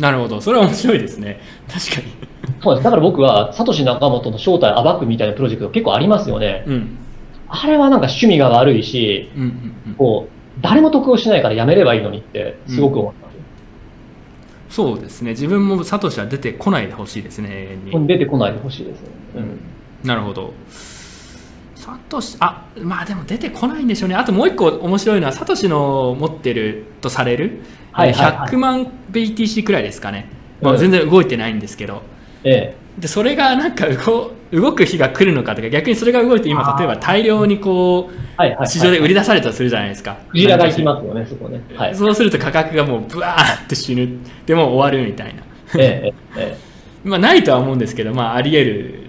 なるほどそれは面白いですね確かにそうです。だから僕は、サトシ・ナカモトの正体を暴くみたいなプロジェクト結構ありますよね。うんあれはなんか趣味が悪いし、うんうんうんこう、誰も得をしないからやめればいいのにって、すごく思います。そうですね。自分もサトシは出てこないでほしいですね出てこないでほしいですね。うん。なるほど。サトシあまあでも出てこないんでしょうね。あともう一個面白いのはサトシの持ってるとされる、はいはいはい。100万 BTC くらいですかね、まあ、うん全然動いてないんですけど、えでそれがなんか動動く日が来るのかとか逆にそれが動いて今例えば大量にこえ。はいはい、はい。う市場で売り出されたとするじゃないですか、クジラが行きますよね、そこね。はい。そうすると価格がもうブワーって死ぬでもう終わるみたいなええ、ええ。まあないとは思うんですけどまああり得る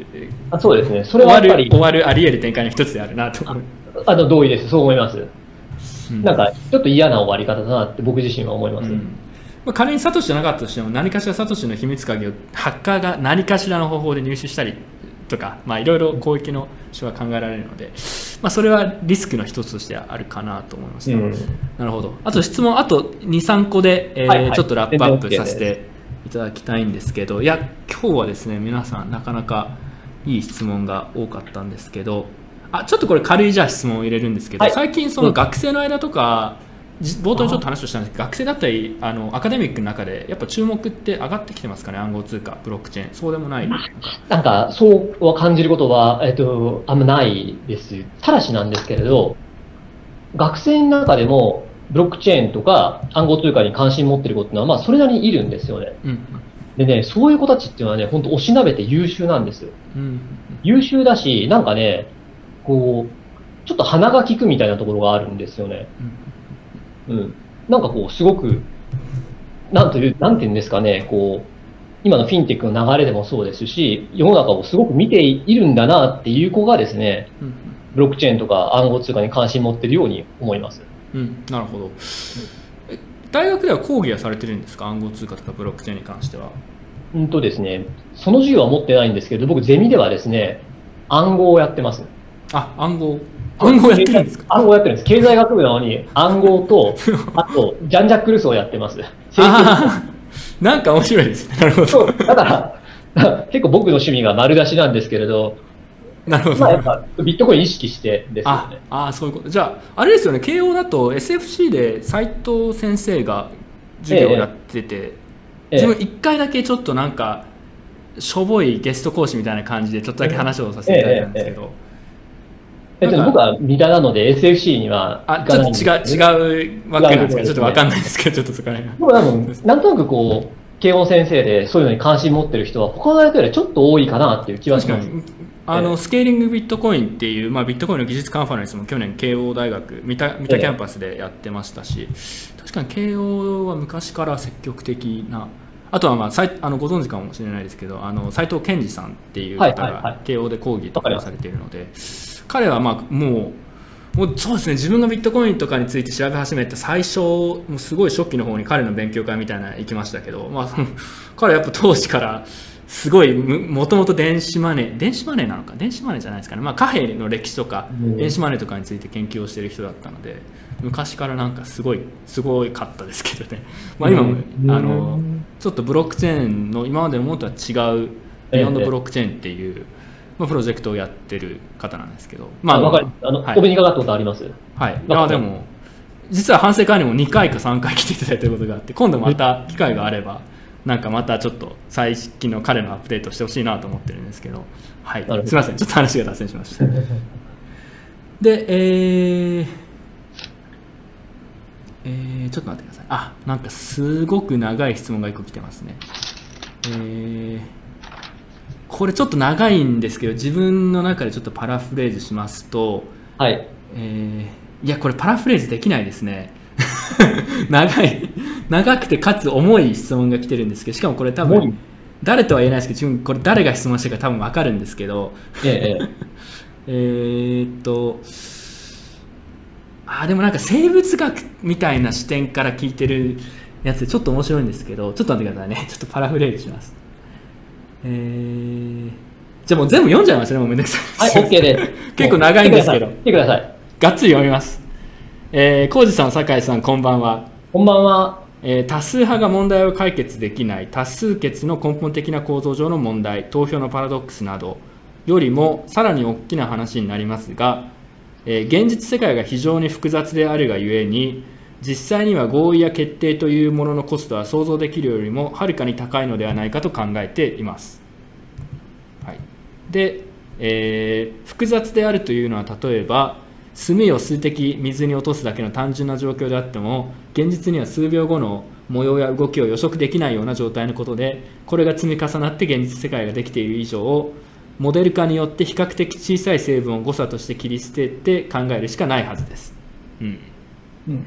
あそうですね。それ終わはやっぱりる終、わるあり得る展開の一つであるなとあの、同意です。そう思います。うんなんか、ちょっと嫌な終わり方だなって僕自身は思います。うんまあ、仮にサトシじゃなかったとしても何かしらサトシの秘密鍵をハッカーが何かしらの方法で入手したりとか、まあ、いろいろ攻撃の手は考えられるので、まあ、それはリスクの一つとしてあるかなと思いました、うん、なるほど。あと質問あと23個で、えーはいはい、ちょっとラップアップさせていただきたいんですけどいや今日はですね皆さんなかなかいい質問が多かったんですけどあちょっとこれ軽いじゃあ質問を入れるんですけど、はい、最近その学生の間とか、冒頭にちょっと話をしたんですけど学生だったりあのアカデミックの中でやっぱ注目って上がってきてますかね暗号通貨ブロックチェーンそうでもないなんかそうは感じることは、えっと、あんまないですただしなんですけれど学生の中でもブロックチェーンとか暗号通貨に関心持ってる子っていうのは、まあ、それなりにいるんですよね。うん、でね、そういう子たちっていうのはね、本当おしなべて優秀なんですよ。うん、優秀だし、なんかね、こう、ちょっと鼻が利くみたいなところがあるんですよね。うん。うん、なんかこう、すごく、なんという、なんていうんですかね、こう、今のフィンテックの流れでもそうですし、世の中をすごく見ているんだなっていう子がですね、ブロックチェーンとか暗号通貨に関心持ってるように思います。うん、なるほど。大学では講義はされてるんですか、暗号通貨とかブロックチェーンに関しては。うんとですね、その授業は持ってないんですけど、僕、ゼミではですね、暗号をやってます。あ、暗号。暗号やってるんですか？暗号やってるんです。経済学部なのに暗号と、あと、ジャンジャックルスをやってます。なんか面白いですね。なるほど。だから、結構僕の趣味が丸出しなんですけれど、なるほど。まあ、やっぱビットコイン意識してですよね。ああ、そういうこと。じゃあ、あれですよね、慶応だと SFC で斉藤先生が授業をやってて、ええ、自分一回だけちょっとなんか、しょぼいゲスト講師みたいな感じでちょっとだけ話をさせていただいたんですけど。えっと、僕は三田なので SFC にはあちょっと違う違うわけなんですけど、ちょっとわかんないですけど、ちょっとそこら辺は。なんとなくこう、慶応先生でそういうのに関心持ってる人は他の大学よりちょっと多いかなっていう気はします。あのスケーリングビットコインっていう、まあ、ビットコインの技術カンファレンスも去年慶応大学三田三田キャンパスでやってましたし、確かに慶応は昔から積極的なあとは、まあ、さいあのご存知かもしれないですけどあの斉藤健二さんっていう方が慶応で講義とかされているので、彼はまあもうもうそうですね自分がビットコインとかについて調べ始めて最初もうすごい初期の方に彼の勉強会みたいなの行きましたけど、まあ、彼はやっぱ当時からすごいもともと電子マネー電子マネーなのか電子マネーじゃないですかね、まあ、貨幣の歴史とか電子マネーとかについて研究をしている人だったので昔からなんかすごいすごいかったですけどね、まあ、今もあのちょっとブロックチェーンの今までのものとは違うビヨンドブロックチェーンっていう、まあ、プロジェクトをやってる方なんですけど、まあ、かあの、はい、お目にかかったことあります？はい。あでも実は反省会にも2回か3回来ていただいたことがあって今度また機会があればなんかまたちょっと最近の彼のアップデートしてほしいなと思ってるんですけど、はい、すみません、ちょっと話が脱線しました。で、えー、えー、ちょっと待ってください。あ、なんかすごく長い質問が1個来てますね。えー、これちょっと長いんですけど、自分の中でちょっとパラフレーズしますと、はい。えー、いや、これパラフレーズできないですね。長い。長くてかつ重い質問が来てるんですけどしかもこれ多分誰とは言えないですけどこれ誰が質問したか多分分かるんですけどえええ っとあでもなんか生物学みたいな視点から聞いてるやつでちょっと面白いんですけどちょっと待ってくださいね。ちょっとパラフレーズしますえー、じゃあもう全部読んじゃいますねもうめんどくさい。はい OK です。結構長いんですけど。来てください。がっつり読みます。えー、浩二さん、酒井さん、こんばんは。こんばんは。えー、多数派が問題を解決できない多数決の根本的な構造上の問題、投票のパラドックスなどよりもさらに大きな話になりますが、えー、現実世界が非常に複雑であるがゆえに、実際には合意や決定というもののコストは想像できるよりもはるかに高いのではないかと考えています。はい、で、えー、複雑であるというのは例えば、炭を数滴水に落とすだけの単純な状況であっても現実には数秒後の模様や動きを予測できないような状態のことでこれが積み重なって現実世界ができている以上モデル化によって比較的小さい成分を誤差として切り捨てて考えるしかないはずです。うん。うん、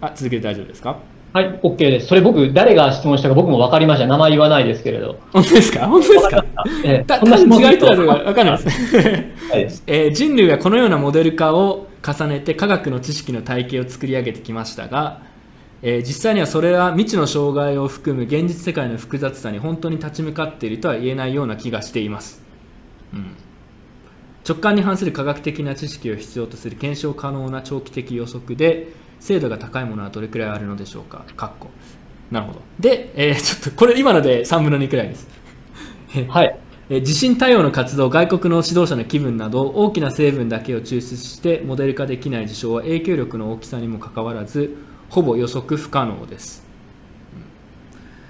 あ続けて大丈夫ですか？はい、OK です。それ僕、誰が質問したか僕も分かりました。名前言わないですけれど。本当ですか？本当ですか？えー、こんな違いとは分かんないです。はい えー、人類はこのようなモデル化を重ねて科学の知識の体系を作り上げてきましたが、えー、実際にはそれは未知の障害を含む現実世界の複雑さに本当に立ち向かっているとは言えないような気がしています、うん、直感に反する科学的な知識を必要とする検証可能な長期的予測で精度が高いものはどれくらいあるのでしょうか？かっこなるほど。で、えー、ちょっとこれ今ので3分の2くらいです。はい。地震対応の活動外国の指導者の気分など大きな成分だけを抽出してモデル化できない事象は影響力の大きさにもかかわらずほぼ予測不可能です、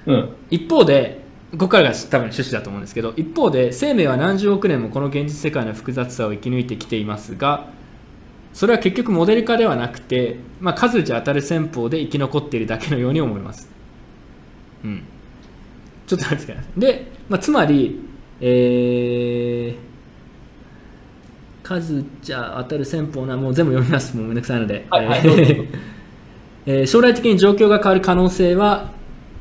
うん、一方でここからが多分趣旨だと思うんですけど一方で生命は何十億年もこの現実世界の複雑さを生き抜いてきていますがそれは結局モデル化ではなくて、まあ、数打ち当たる戦法で生き残っているだけのように思います、うん、ちょっと待ってください。で、まあ、つまりえー、数打ち当たる戦法なもう全部読みます。もうめんどくさいので、はいはい えー、将来的に状況が変わる可能性は、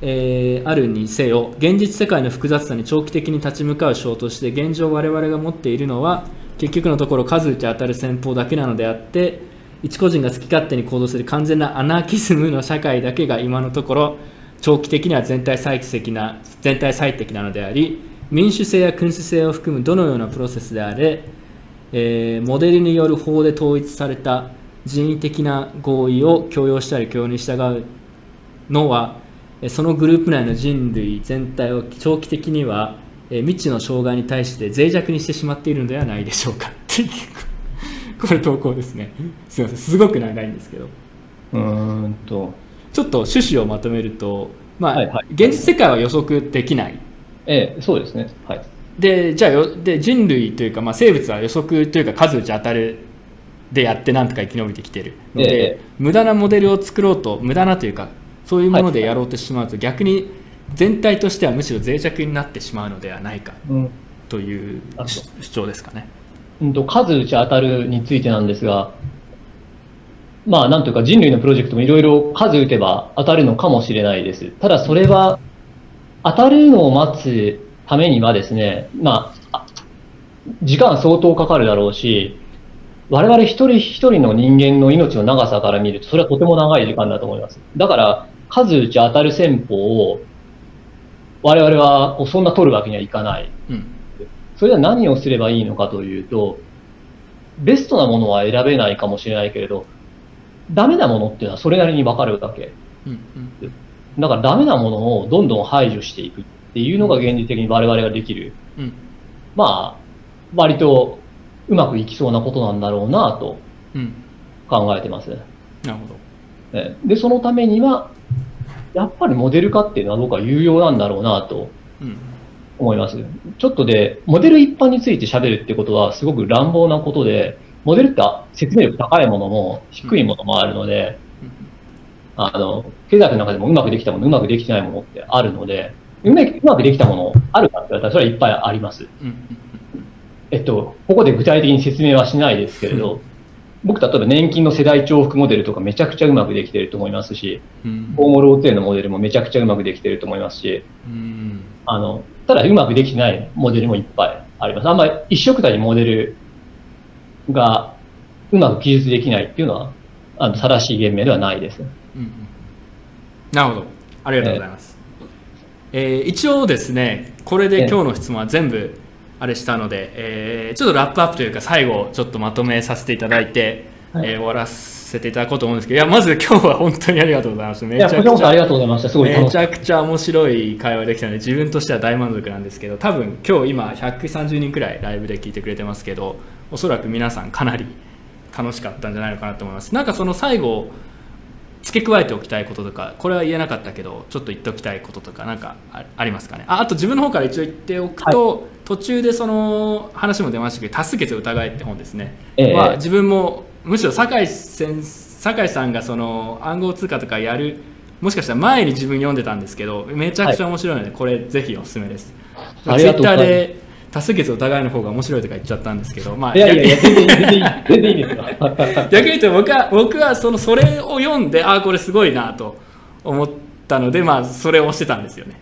えー、あるにせよ現実世界の複雑さに長期的に立ち向かう章として現状我々が持っているのは結局のところ数打ち当たる戦法だけなのであって一個人が好き勝手に行動する完全なアナーキズムの社会だけが今のところ長期的には全体最適な全体最適なのであり民主制や君主制を含むどのようなプロセスであれ、えー、モデルによる法で統一された人為的な合意を強要したり共有に従うのはそのグループ内の人類全体を長期的には未知の障害に対して脆弱にしてしまっているのではないでしょうか。これ投稿ですね。すみません。すごく長いんですけど。うんと。ちょっと趣旨をまとめると、まあ、はいはい、現実世界は予測できない、ええ、そうですね。はい。でじゃあよで人類というか、まあ、生物は予測というか数打ち当たるでやってなんとか生き延びてきてるので、ええ、無駄なモデルを作ろうと無駄なというかそういうものでやろうとしまうと、逆に全体としてはむしろ脆弱になってしまうのではないかという主張ですかね。うんと数打ち当たるについてなんですが、まあなんというか人類のプロジェクトもいろいろ数打てば当たるのかもしれないです。ただそれは当たるのを待つためにはですね、まあ、時間相当かかるだろうし、我々一人一人の人間の命の長さから見ると、それはとても長い時間だと思います。だから、数打ち当たる戦法を、我々はそんな取るわけにはいかない。うん、それでは何をすればいいのかというと、ベストなものは選べないかもしれないけれど、ダメなものっていうのはそれなりにわかるわけ。うんうんだからダメなものをどんどん排除していくっていうのが現実的に我々ができる。うん、まあ、割とうまくいきそうなことなんだろうなと考えてます。うん、なるほど。で、そのためには、やっぱりモデル化っていうのは僕は有用なんだろうなと思います。うん、ちょっとで、モデル一般について喋るってことはすごく乱暴なことで、モデルって説明力高いものも低いものもあるので、あの、経済学の中でもうまくできたもの、うまくできてないものってあるので、うまくできたものあるかって言われたら、それはいっぱいあります。えっと、ここで具体的に説明はしないですけれど、僕、例えば年金の世代重複モデルとかめちゃくちゃうまくできてると思いますし、ホームローテーのモデルもめちゃくちゃうまくできてると思いますし、あの、ただうまくできてないモデルもいっぱいあります。あんまり一色たにモデルがうまく記述できないっていうのは、あの正しい言明ではないです。うんうん、なるほど。ありがとうございます、えー、えー、一応ですねこれで今日の質問は全部あれしたので、えー、ちょっとラップアップというか最後ちょっとまとめさせていただいて、はい、えー、終わらせていただこうと思うんですけどいやまず今日は本当にありがとうございます。めちゃくちゃありがとうございました。すごいめちゃくちゃ面白い会話できたので自分としては大満足なんですけど多分今日今130人くらいライブで聞いてくれてますけどおそらく皆さんかなり楽しかったんじゃないのかなと思います。なんかその最後付け加えておきたいこととかこれは言えなかったけどちょっと言っておきたいこととか何かありますかね？ああと自分の方から一応言っておくと、はい、途中でその話も出ましたけど「多数決を疑え」って本ですね、えまあ、自分もむしろ酒井先酒井さんがその暗号通貨とかやるもしかしたら前に自分読んでたんですけどめちゃくちゃ面白いので、はい、これぜひおすすめです。ツイッターで多数決お互いの方が面白いとか言っちゃったんですけど、まあ、いやいやいや、全然いい、全然いいですよ。逆に言うと僕は、僕はその、それを読んで、ああ、これすごいなと思ったので、まあ、それを押してたんですよね。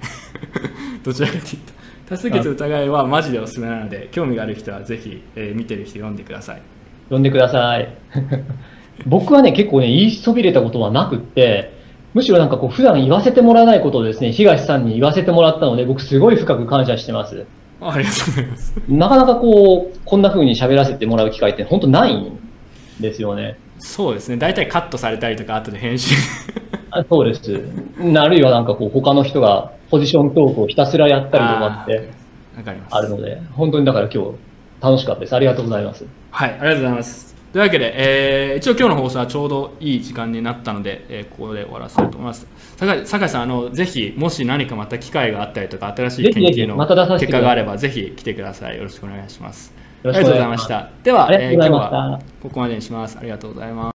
どちらかというと。多数決疑いはマジでおすすめなので、興味がある人はぜひ、えー、見てる人読んでください。読んでください。僕はね、結構ね、言いそびれたことはなくって、むしろなんかこう普段言わせてもらわないことをですね、東さんに言わせてもらったので、僕すごい深く感謝してます。ありがとうございます。なかなかこう、こんな風に喋らせてもらう機会って本当ないんですよね。そうですね。大体カットされたりとか、後で編集 あそうです。あるいはなんかこう、他の人がポジショントークをひたすらやったりとかって、あるので、本当にだから今日楽しかったです。ありがとうございます。はい、ありがとうございます。というわけで、えー、一応今日の放送はちょうどいい時間になったので、えー、ここで終わらせたいと思います。酒井さんあの、ぜひ、もし何かまた機会があったりとか、新しい研究の結果があれば、ぜひ来てください。よろしくお願いします。ありがとうございました。では、えー、今日はここまでにします。ありがとうございます。